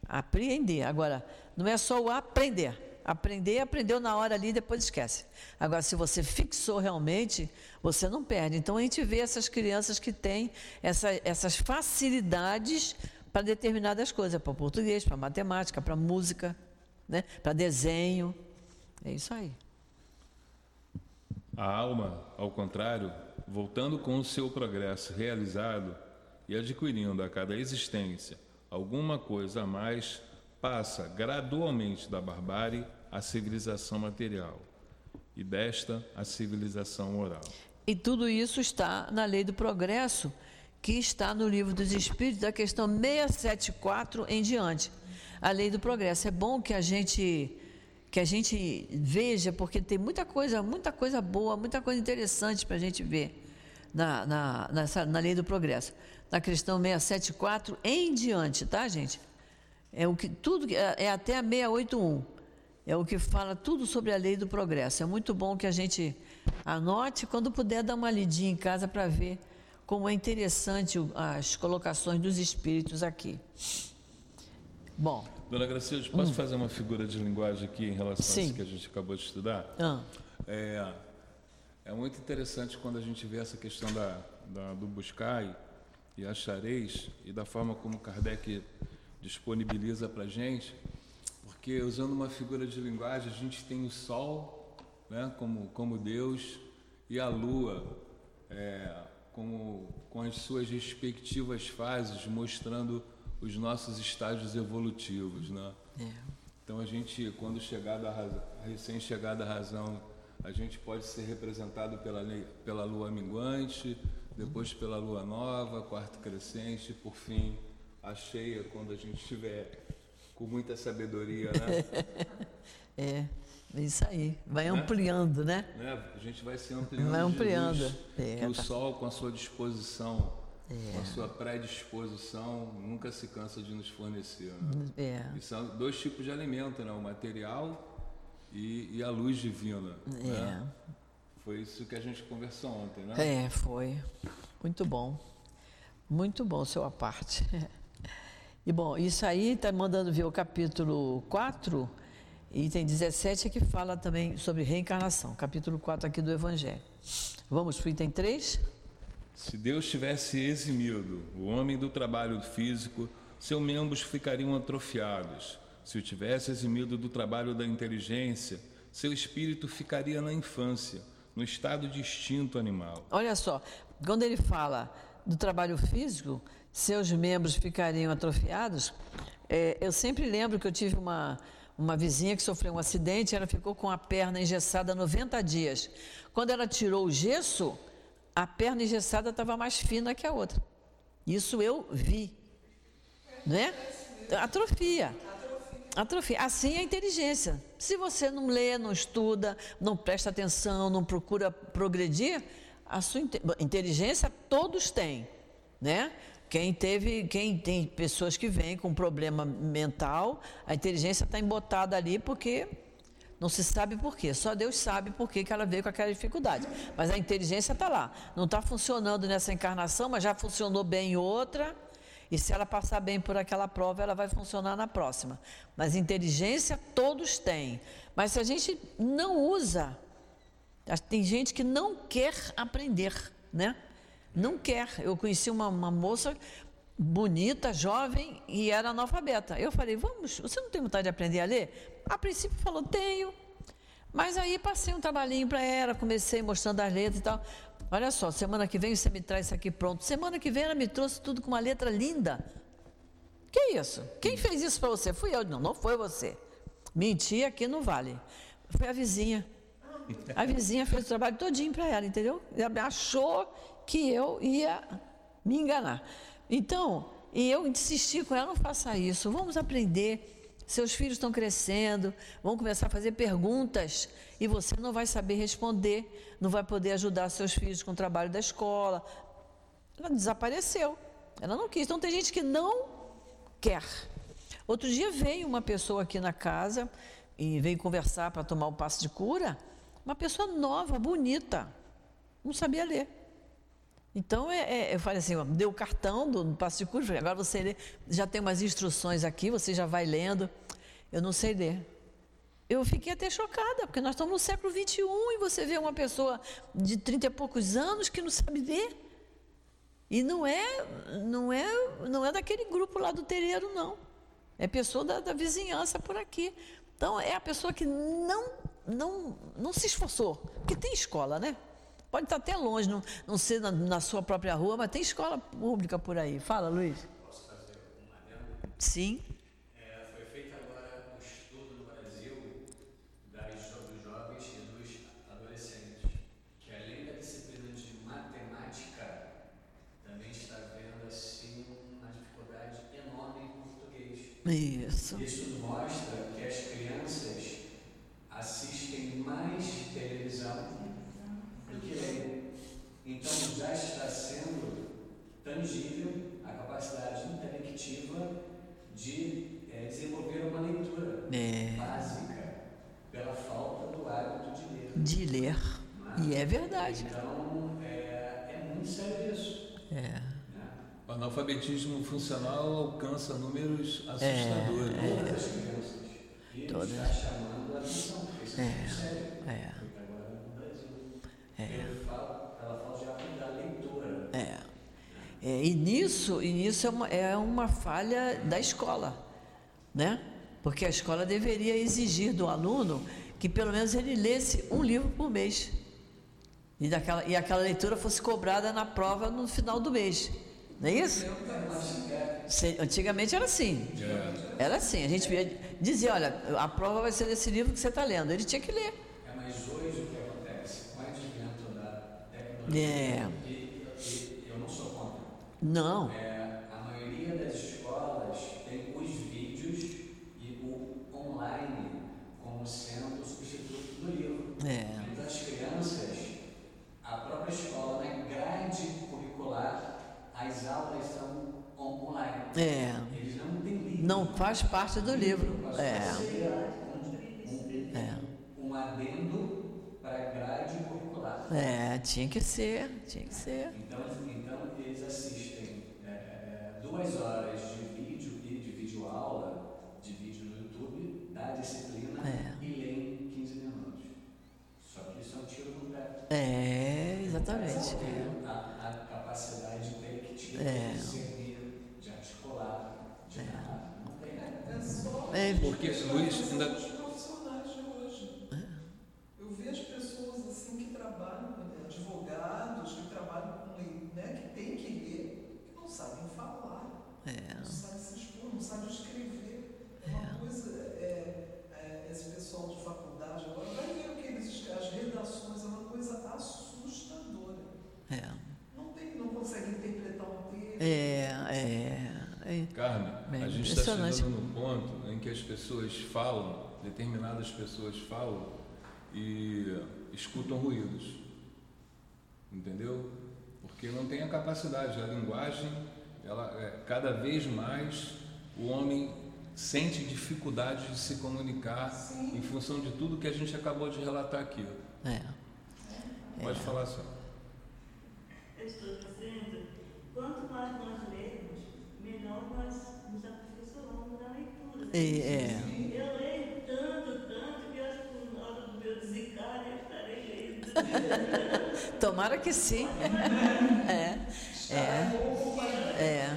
Apreender. Agora, não é só o aprender. Aprender, aprendeu na hora ali e depois esquece. Agora, se você fixou realmente, você não perde. Então, a gente vê essas crianças que têm essa, essas facilidades para determinadas coisas, para português, para matemática, para música, né? para desenho. É isso aí. A alma, ao contrário, voltando com o seu progresso realizado e adquirindo a cada existência alguma coisa a mais, passa gradualmente da barbárie à civilização material e desta à civilização moral. E tudo isso está na lei do progresso, que está no livro dos Espíritos, da questão 674 em diante. A lei do progresso. É bom que a gente que a gente veja, porque tem muita coisa, muita coisa boa, muita coisa interessante para a gente ver na, na, nessa, na lei do progresso. Na questão 674 em diante, tá, gente? É o que tudo é, é até a 681. É o que fala tudo sobre a lei do progresso. É muito bom que a gente anote quando puder dar uma lidinha em casa para ver como é interessante as colocações dos espíritos aqui. Bom, Dona Gracilde, posso hum. fazer uma figura de linguagem aqui em relação Sim. a isso que a gente acabou de estudar? Ah. É, é muito interessante quando a gente vê essa questão da, da do buscar e achareis e da forma como Kardec disponibiliza para a gente, porque usando uma figura de linguagem, a gente tem o Sol né, como, como Deus e a Lua é, como, com as suas respectivas fases, mostrando os nossos estágios evolutivos, né? É. Então a gente, quando chegar da razão, recém-chegada à razão, a gente pode ser representado pela, pela lua minguante, depois pela lua nova, quarto crescente, por fim a cheia quando a gente estiver com muita sabedoria, né? [laughs] é, é isso aí. Vai né? ampliando, né? né? A gente vai se ampliando. Vai ampliando. Luz, é, que o tá. sol, com a sua disposição, é. com a sua predisposição, nunca se cansa de nos fornecer. Né? É. E são dois tipos de alimento, né? O material e, e a luz divina. É. Né? Foi isso que a gente conversou ontem, né? É, foi. Muito bom. Muito bom, seu aparte. [laughs] E bom, isso aí está mandando ver o capítulo 4, item 17, é que fala também sobre reencarnação, capítulo 4 aqui do Evangelho. Vamos para o item 3? Se Deus tivesse eximido o homem do trabalho físico, seus membros ficariam atrofiados. Se o tivesse eximido do trabalho da inteligência, seu espírito ficaria na infância, no estado de instinto animal. Olha só, quando ele fala do trabalho físico, seus membros ficariam atrofiados. É, eu sempre lembro que eu tive uma, uma vizinha que sofreu um acidente, ela ficou com a perna engessada 90 dias. Quando ela tirou o gesso, a perna engessada estava mais fina que a outra. Isso eu vi. Né? Atrofia. Atrofia. Assim é a inteligência. Se você não lê, não estuda, não presta atenção, não procura progredir, a sua inteligência todos têm, né? Quem teve, quem tem pessoas que vêm com problema mental, a inteligência está embotada ali porque não se sabe por quê. Só Deus sabe por que ela veio com aquela dificuldade. Mas a inteligência está lá. Não está funcionando nessa encarnação, mas já funcionou bem em outra. E se ela passar bem por aquela prova, ela vai funcionar na próxima. Mas inteligência todos têm. Mas se a gente não usa, tem gente que não quer aprender, né? Não quer. Eu conheci uma, uma moça bonita, jovem e era analfabeta. Eu falei, vamos, você não tem vontade de aprender a ler? A princípio falou, tenho. Mas aí passei um trabalhinho para ela, comecei mostrando as letras e tal. Olha só, semana que vem você me traz isso aqui pronto. Semana que vem ela me trouxe tudo com uma letra linda. Que isso? Quem fez isso para você? Fui eu. Não, não foi você. Menti aqui no vale. Foi a vizinha. A vizinha fez o trabalho todinho para ela, entendeu? Ela achou que eu ia me enganar. Então, e eu insisti com ela, não faça isso, vamos aprender. Seus filhos estão crescendo, vão começar a fazer perguntas e você não vai saber responder, não vai poder ajudar seus filhos com o trabalho da escola. Ela desapareceu, ela não quis. Então tem gente que não quer. Outro dia veio uma pessoa aqui na casa e veio conversar para tomar o passo de cura, uma pessoa nova, bonita, não sabia ler. Então, é, é, eu falei assim, deu o cartão do, do passo de falei, agora você lê, já tem umas instruções aqui, você já vai lendo. Eu não sei ler. Eu fiquei até chocada, porque nós estamos no século XXI e você vê uma pessoa de trinta e poucos anos que não sabe ler. E não é, não é, não é daquele grupo lá do terreiro, não. É pessoa da, da vizinhança por aqui. Então, é a pessoa que não, não, não se esforçou. Porque tem escola, né? Pode estar até longe, não, não ser na, na, sua própria rua, mas tem escola pública por aí. Fala, Luiz. Posso fazer uma? Sim. Foi feito agora um estudo no Brasil jovens e adolescentes, que além da disciplina de matemática, também está vendo uma dificuldade enorme português. Isso. Isso mostra que as crianças assistem mais televisão então já está sendo tangível a capacidade intelectiva de é, desenvolver uma leitura é. básica pela falta do hábito de ler. De ler. Mas, e é verdade. Então é, é muito sério isso. É. Né? O analfabetismo funcional alcança números assustadores. É, Todas as crianças. E Todas. está chamando a atenção, isso é, é sério. É. É. É. é. e nisso, e nisso é, uma, é uma falha da escola, né? Porque a escola deveria exigir do aluno que pelo menos ele lesse um livro por mês. E, daquela, e aquela leitura fosse cobrada na prova no final do mês. Não é isso? Antigamente era assim. Era assim. A gente dizia, olha, a prova vai ser desse livro que você está lendo. Ele tinha que ler. É, mas hoje o que acontece com o advento da tecnologia é. e, e Não. É, a maioria das escolas tem os vídeos e o online como sendo o substituto do livro. É. Mas as crianças, a própria escola, na grade curricular, as aulas são on- online. É. Eles não têm livro. Não faz parte do livro. É. ser um, É. um, um adendo para a grade curricular. É, tinha que ser, tinha que ser. Então, então eles assistem é, é, duas horas de vídeo e de vídeo aula, de vídeo no YouTube, da disciplina É. e leem 15 minutos. Só que isso é um tiro no pé. É, exatamente. Não A, a capacidade intelectiva É. de discernir, de articular, de narrar. Não tem, né? É só É. Porque, Luiz, ainda- os profissionais de hoje. Eu vejo pessoas assim que trabalham, né, advogados que trabalham com lei, né, que tem que ler, que não sabem falar, É. não sabem se expor, não sabem escrever. É uma coisa, é, é, esse pessoal de faculdade agora vai ver o que eles escrevem, as redações, é uma coisa assustadora. É, Não, tem, não consegue interpretar um texto. é, é, é. Carmen, Bem, a gente está chegando num ponto em que as pessoas falam, determinadas pessoas falam e escutam ruídos. Entendeu? Porque não tem a capacidade, a linguagem, ela, é, cada vez mais o homem sente dificuldade de se comunicar Sim. em função de tudo que a gente acabou de relatar aqui. é. Pode falar, só. Eu estou dizendo, quanto mais nós melhor nós nos aperfeiçoamos na leitura. E, é. Eu leio tanto, tanto, que eu acho que na hora do meu desencarne eu estarei lendo. [laughs] Tomara que sim. É, é, é,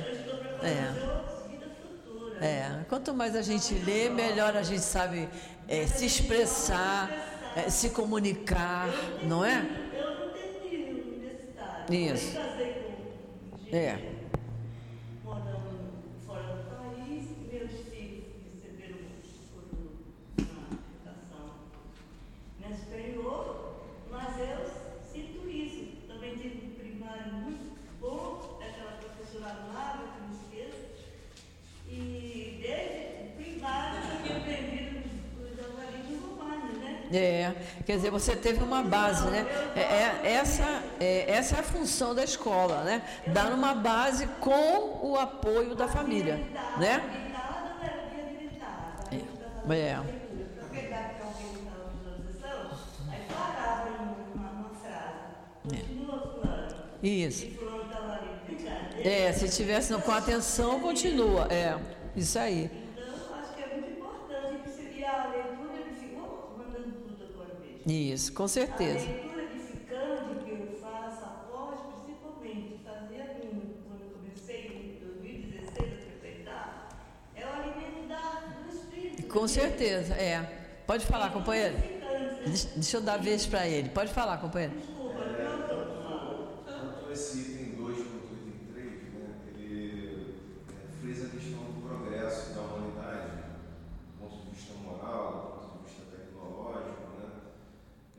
É. é. Quanto mais a gente lê, melhor a gente sabe é, se expressar, é, se comunicar, não é? Eu não terminei o universitário. Isso. É. morando fora do país, meus filhos receberam por uma educação né, superior, mas eu sinto isso. Também tive um primário muito bom, aquela professora Amável, que me esqueço, e desde o primário eu tinha aprendido os, os algarismos romanos, né? É, quer dizer, você teve uma base, né? É, é- essa, é, essa é a função da escola, né? Dar uma base com o apoio da família, né? É. É. fulano. Isso. É, se tivesse com atenção, continua. É, isso aí. Então, eu acho que é muito importante. que se- E a leitura edificou, mandando tudo agora mesmo. Isso, com certeza. A leitura edificante que eu faço após, principalmente, fazer a minha, quando eu comecei em 2016 a frequentar, é o alimento da, do espírito. Com certeza, é. Pode falar, companheiro. Né? Deixa, eu dar vez para ele. Pode falar, companheiro. Desculpa, não estou falando. Tanto esse item 2 quanto o item 3, né, ele é, frisa a questão do progresso da humanidade, do ponto de vista moral, do ponto de vista tecnológico. Né?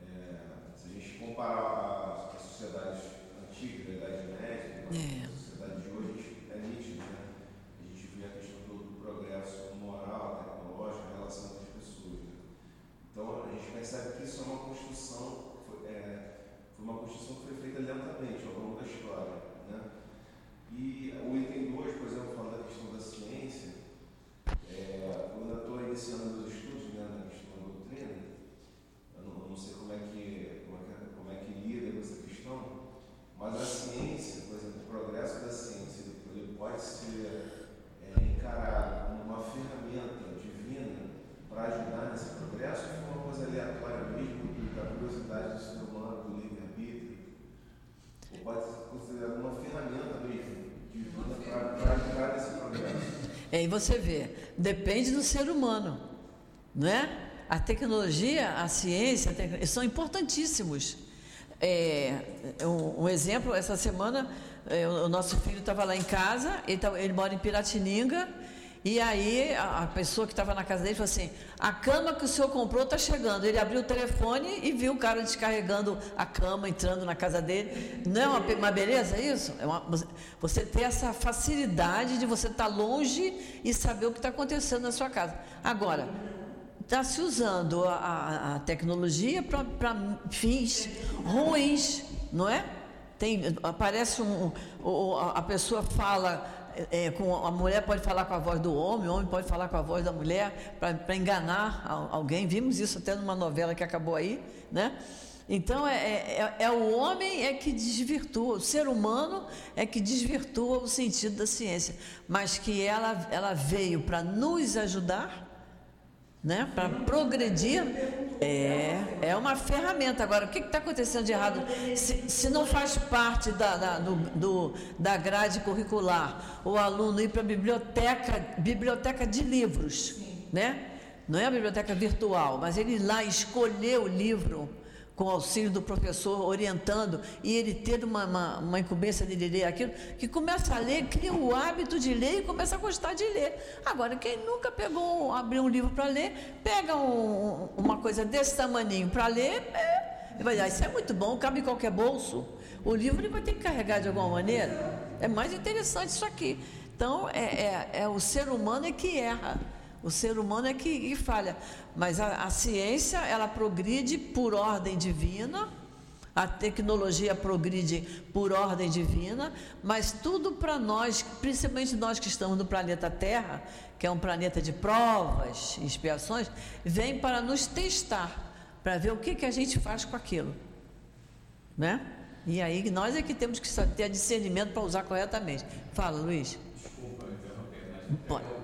É, se a gente comparar a, a sociedade antiga, da Idade Média, com É. a sociedade de hoje, é nítido. Né? A gente vê a questão do, do progresso moral, tecnológico, a relação entre as pessoas. Né? Então a gente percebe que isso é uma construção, foi, é, foi uma construção que foi feita lentamente ao longo da história. Né? E o item 2, por exemplo, falando da questão da ciência, é, eu ainda estou iniciando meus estudos né, na questão da doutrina, eu não, eu não sei como é, que, como, é que, como é que lida com essa questão, mas a ciência, por exemplo, o progresso da ciência, ele, ele pode ser é, encarado como uma ferramenta divina para ajudar nesse progresso, ou foi uma coisa aleatória mesmo, da curiosidade do ser humano, do livre-arbítrio? Ou pode ser considerado uma ferramenta mesmo divina para ajudar nesse e você vê, depende do ser humano, não é? A tecnologia, a ciência, a tec- são importantíssimos. É, um, um exemplo, essa semana, é, o nosso filho estava lá em casa, ele, tava- ele mora em Piratininga, E aí a, pessoa que estava na casa dele falou assim: a cama que o senhor comprou está chegando. Ele abriu o telefone e viu o cara descarregando a cama, entrando na casa dele. Não é uma, uma beleza isso? É uma, você ter essa facilidade de você estar tá longe e saber o que está acontecendo na sua casa. Agora, está se usando a, a tecnologia para fins ruins, não é? Tem, aparece um, a pessoa fala é, é, com, a mulher pode falar com a voz do homem, o homem pode falar com a voz da mulher para enganar alguém. Vimos isso até numa novela que acabou aí, né? Então é, é, é, é, o homem é que desvirtua, o ser humano é que desvirtua o sentido da ciência, mas que ela, ela veio para nos ajudar né? Para progredir é, é uma ferramenta. Agora, o que está acontecendo de errado? Se, se não faz parte da, da, do, do, da grade curricular o aluno ir para a biblioteca, biblioteca de livros, né? Não é a biblioteca virtual, mas ele ir lá escolher o livro com o auxílio do professor orientando e ele ter uma, uma, uma, incumbência de ler aquilo, que começa a ler, cria o hábito de ler e começa a gostar de ler. Agora, quem nunca pegou, abriu um livro para ler, pega um, uma coisa desse tamaninho para ler, é, vai dizer, ah, isso é muito bom, cabe em qualquer bolso. O livro ele vai ter que carregar de alguma maneira. É mais interessante isso aqui. Então, é, é, é o ser humano é que erra. O ser humano é que, falha. Mas a, a, ciência, ela progride por ordem divina, a tecnologia progride por ordem divina, mas tudo para nós, principalmente nós que estamos no planeta Terra, que é um planeta de provas e expiações, vem para nos testar, para ver o que, que a gente faz com aquilo. Né? E aí nós é que temos que ter discernimento para usar corretamente. Fala, Luiz. Desculpa interromper, mas Pode.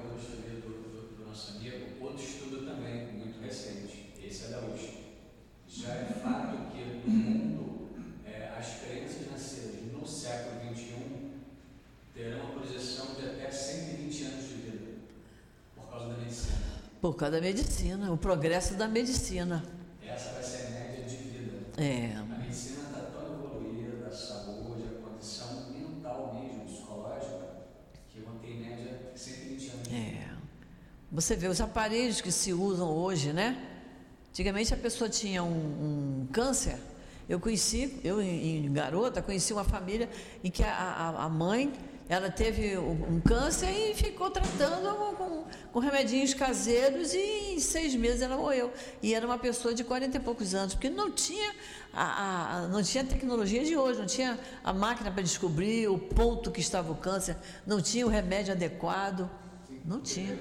Por causa da medicina, o progresso da medicina. Essa vai ser a média de vida. É. A medicina está tão evoluída, a saúde, a condição mental mesmo, psicológica, que mantém média 120 anos. É. Você vê os aparelhos que se usam hoje, né? Antigamente a pessoa tinha um, um câncer. Eu conheci, eu em, garota, conheci uma família em que a, a, a mãe ela teve um câncer e ficou tratando com, com, remedinhos caseiros e em seis meses ela morreu. E era uma pessoa de 40 e poucos anos, porque não tinha a, a não tinha a tecnologia de hoje, não tinha a máquina para descobrir o ponto que estava o câncer, não tinha o remédio adequado, não tinha.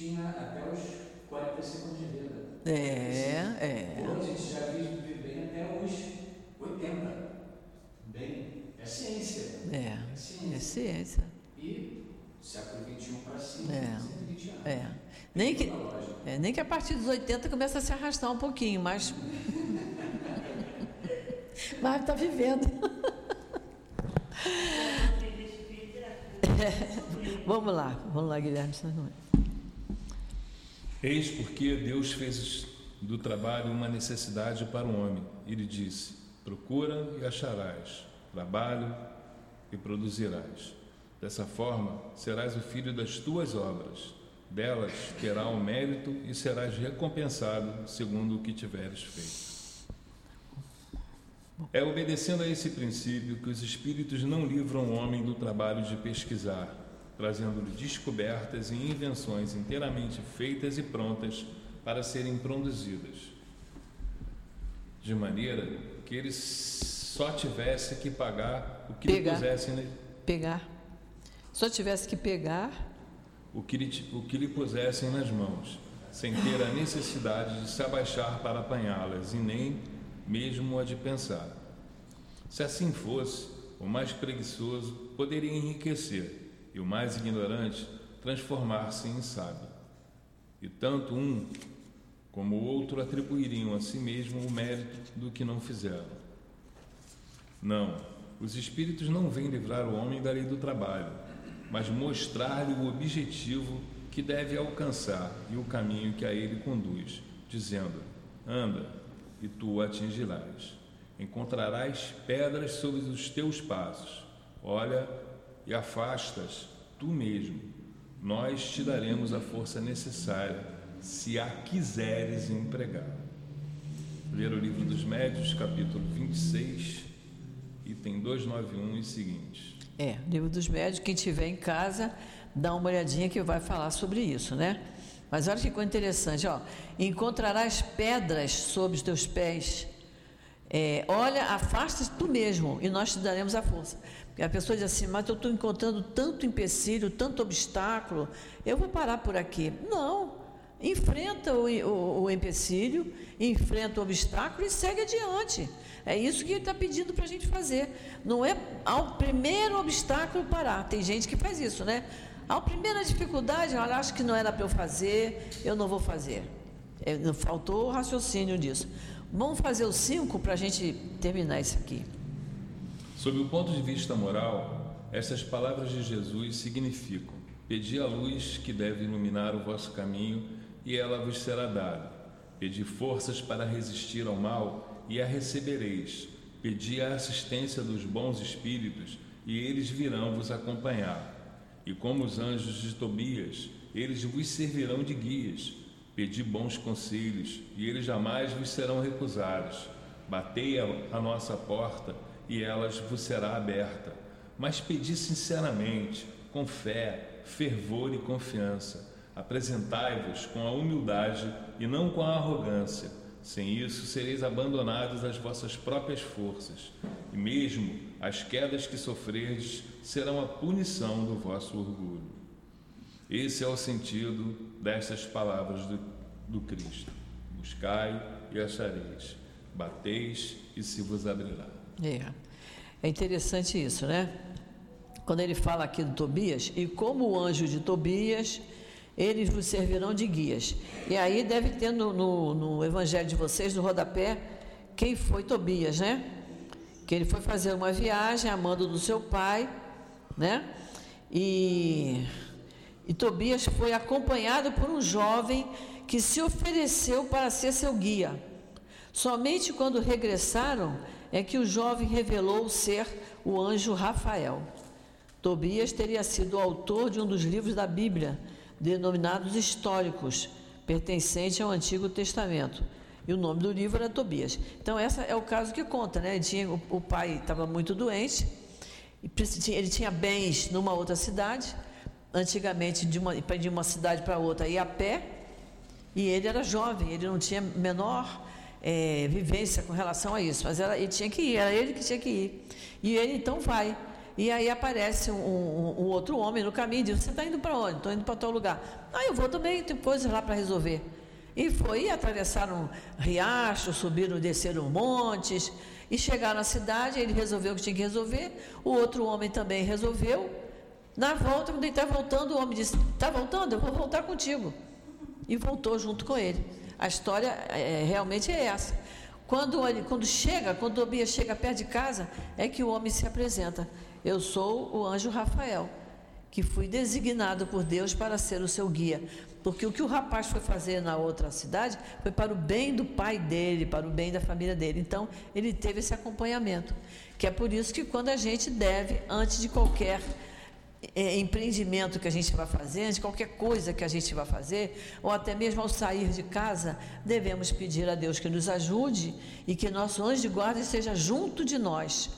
Tinha até os 45 anos de vida. É, é. Hoje a gente já vive bem até os 80. Bem, é ciência. É, é ciência. É ciência. E século XXI para cima, é. 120 anos. É. Nem que, é, nem que a partir dos 80 começa a se arrastar um pouquinho, mas. [laughs] mas está vivendo. É. Vamos lá, vamos lá, Guilherme. Eis porque Deus fez do trabalho uma necessidade para o homem. Ele disse: Procura e acharás, trabalho e produzirás. Dessa forma, serás o filho das tuas obras. Delas terá o mérito e serás recompensado segundo o que tiveres feito. É obedecendo a esse princípio que os espíritos não livram o homem do trabalho de pesquisar, trazendo-lhe descobertas e invenções inteiramente feitas e prontas para serem produzidas, de maneira que ele só tivesse que pagar o que pegar, lhe pusessem. Pegar. Só tivesse que pegar o que, lhe, o que lhe pusessem nas mãos, sem ter a necessidade de se abaixar para apanhá-las e nem mesmo a de pensar. Se assim fosse, o mais preguiçoso poderia enriquecer e o mais ignorante transformar-se em sábio. E tanto um como o outro atribuiriam a si mesmo o mérito do que não fizeram. Não, os espíritos não vêm livrar o homem da lei do trabalho, mas mostrar-lhe o objetivo que deve alcançar e o caminho que a ele conduz, dizendo: Anda, e tu o atingirás. Encontrarás pedras sobre os teus passos. Olha e afastas tu mesmo. Nós te daremos a força necessária, se a quiseres empregar. Ler o livro dos Médios, capítulo 26, item 291 e seguintes. É, livro dos Médios, quem tiver em casa, dá uma olhadinha que vai falar sobre isso, né? Mas olha que coisa interessante, ó. Encontrarás pedras sob os teus pés. É, olha, afasta-te tu mesmo e nós te daremos a força. Porque a pessoa diz assim, mas eu estou encontrando tanto empecilho, tanto obstáculo, eu vou parar por aqui. Não, enfrenta o, o, o empecilho, enfrenta o obstáculo e segue adiante. É isso que ele está pedindo para a gente fazer. Não é ao primeiro obstáculo parar. Tem gente que faz isso, né? A primeira dificuldade, olha, acho que não era para eu fazer, eu não vou fazer. É, faltou o raciocínio disso. Vamos fazer os cinco para a gente terminar isso aqui. Sob o ponto de vista moral, essas palavras de Jesus significam: Pedi a luz que deve iluminar o vosso caminho, e ela vos será dada. Pedi forças para resistir ao mal, e a recebereis. Pedi a assistência dos bons espíritos, e eles virão vos acompanhar. E como os anjos de Tobias, eles vos servirão de guias. Pedi bons conselhos, e eles jamais vos serão recusados. Batei a nossa porta, e elas vos será aberta. Mas pedi sinceramente, com fé, fervor e confiança. Apresentai-vos com a humildade e não com a arrogância. Sem isso, sereis abandonados às vossas próprias forças, e mesmo as quedas que sofreres serão a punição do vosso orgulho. Esse é o sentido destas palavras do, do Cristo. Buscai e achareis, bateis e se vos abrirá. É. é interessante isso, né? Quando ele fala aqui do Tobias, e como o anjo de Tobias, eles vos servirão de guias. E aí deve ter no, no, no evangelho de vocês, no rodapé, quem foi Tobias, né? Que ele foi fazer uma viagem amando do seu pai, né? E, e Tobias foi acompanhado por um jovem que se ofereceu para ser seu guia. Somente quando regressaram é que o jovem revelou ser o anjo Rafael. Tobias teria sido o autor de um dos livros da Bíblia, denominados históricos, pertencente ao Antigo Testamento. E o nome do livro era Tobias. Então, esse é o caso que conta, né? Tinha, o, o pai estava muito doente, ele tinha bens numa outra cidade, antigamente de uma, de uma cidade para outra ia a pé, e ele era jovem, ele não tinha menor é, vivência com relação a isso, mas era, ele tinha que ir, era ele que tinha que ir. E ele então vai. E aí aparece um, um, um outro homem no caminho e diz: Você está indo para onde? Estou indo para tal lugar. Ah, eu vou também, tem coisas lá para resolver. E foi, e atravessaram riachos, subiram desceram montes, e chegaram na cidade, ele resolveu o que tinha que resolver, o outro homem também resolveu. Na volta, quando ele está voltando, o homem disse: Está voltando? Eu vou voltar contigo. E voltou junto com ele. A história é, realmente é essa. Quando, ele, quando chega, quando Tobias chega perto de casa, é que o homem se apresenta. Eu sou o anjo Rafael, que fui designado por Deus para ser o seu guia. Porque o que o rapaz foi fazer na outra cidade foi para o bem do pai dele, para o bem da família dele. Então, ele teve esse acompanhamento. Que é por isso que quando a gente deve, antes de qualquer é, empreendimento que a gente vai fazer, de qualquer coisa que a gente vai fazer, ou até mesmo ao sair de casa, devemos pedir a Deus que nos ajude e que nosso anjo de guarda esteja junto de nós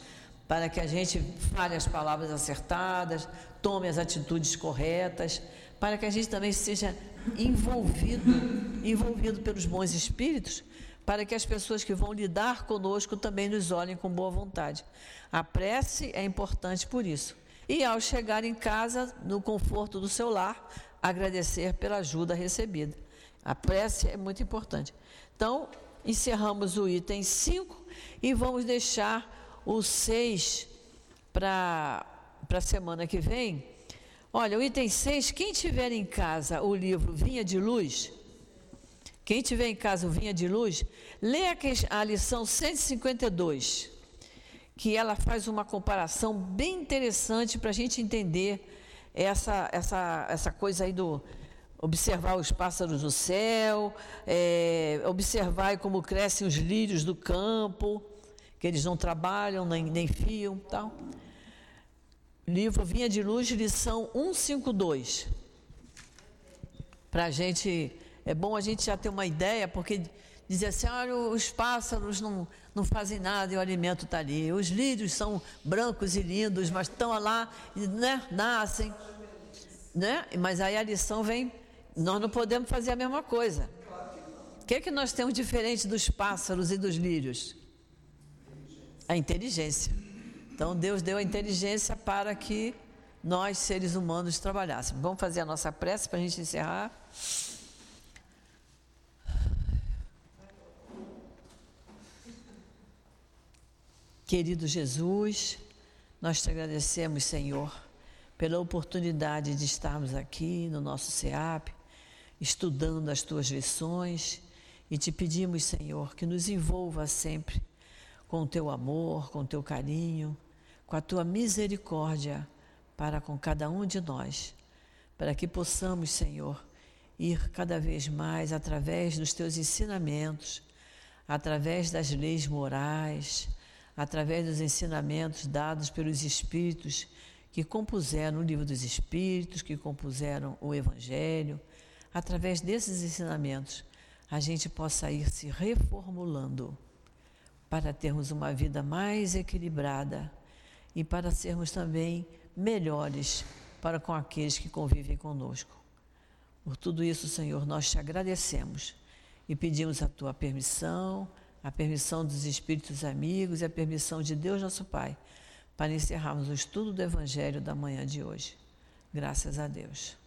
para que a gente fale as palavras acertadas, tome as atitudes corretas, para que a gente também seja envolvido, envolvido pelos bons espíritos, para que as pessoas que vão lidar conosco também nos olhem com boa vontade. A prece é importante por isso. E ao chegar em casa, no conforto do seu lar, agradecer pela ajuda recebida. A prece é muito importante. Então, encerramos o item 5 e vamos deixar o 6 para a semana que vem. Olha, o item 6, quem tiver em casa o livro Vinha de Luz, quem tiver em casa o Vinha de Luz, lê a lição 152, que ela faz uma comparação bem interessante para a gente entender essa, essa, essa coisa aí do observar os pássaros do céu, é, observar como crescem os lírios do campo, que eles não trabalham nem, nem fiam, tal. Livro Vinha de Luz, lição 152. Para a gente, é bom a gente já ter uma ideia, porque dizia assim, olha, os pássaros não, não fazem nada e o alimento está ali. Os lírios são brancos e lindos, mas estão lá, né, nascem. Né? Mas aí a lição vem nós não podemos fazer a mesma coisa. O que é que nós temos diferente dos pássaros e dos lírios? A inteligência. Então Deus deu a inteligência para que nós, seres humanos, trabalhássemos. Vamos fazer a nossa prece para a gente encerrar. Querido Jesus, nós te agradecemos, Senhor, pela oportunidade de estarmos aqui no nosso SEAP, estudando as tuas lições e te pedimos, Senhor, que nos envolva sempre com o teu amor, com o teu carinho, com a tua misericórdia para com cada um de nós, para que possamos, Senhor, ir cada vez mais através dos teus ensinamentos, através das leis morais, através dos ensinamentos dados pelos Espíritos que compuseram o livro dos Espíritos, que compuseram o Evangelho através desses ensinamentos, a gente possa ir se reformulando para termos uma vida mais equilibrada e para sermos também melhores para com aqueles que convivem conosco. Por tudo isso, Senhor, nós te agradecemos e pedimos a tua permissão, a permissão dos Espíritos amigos e a permissão de Deus, nosso Pai, para encerrarmos o estudo do Evangelho da manhã de hoje. Graças a Deus.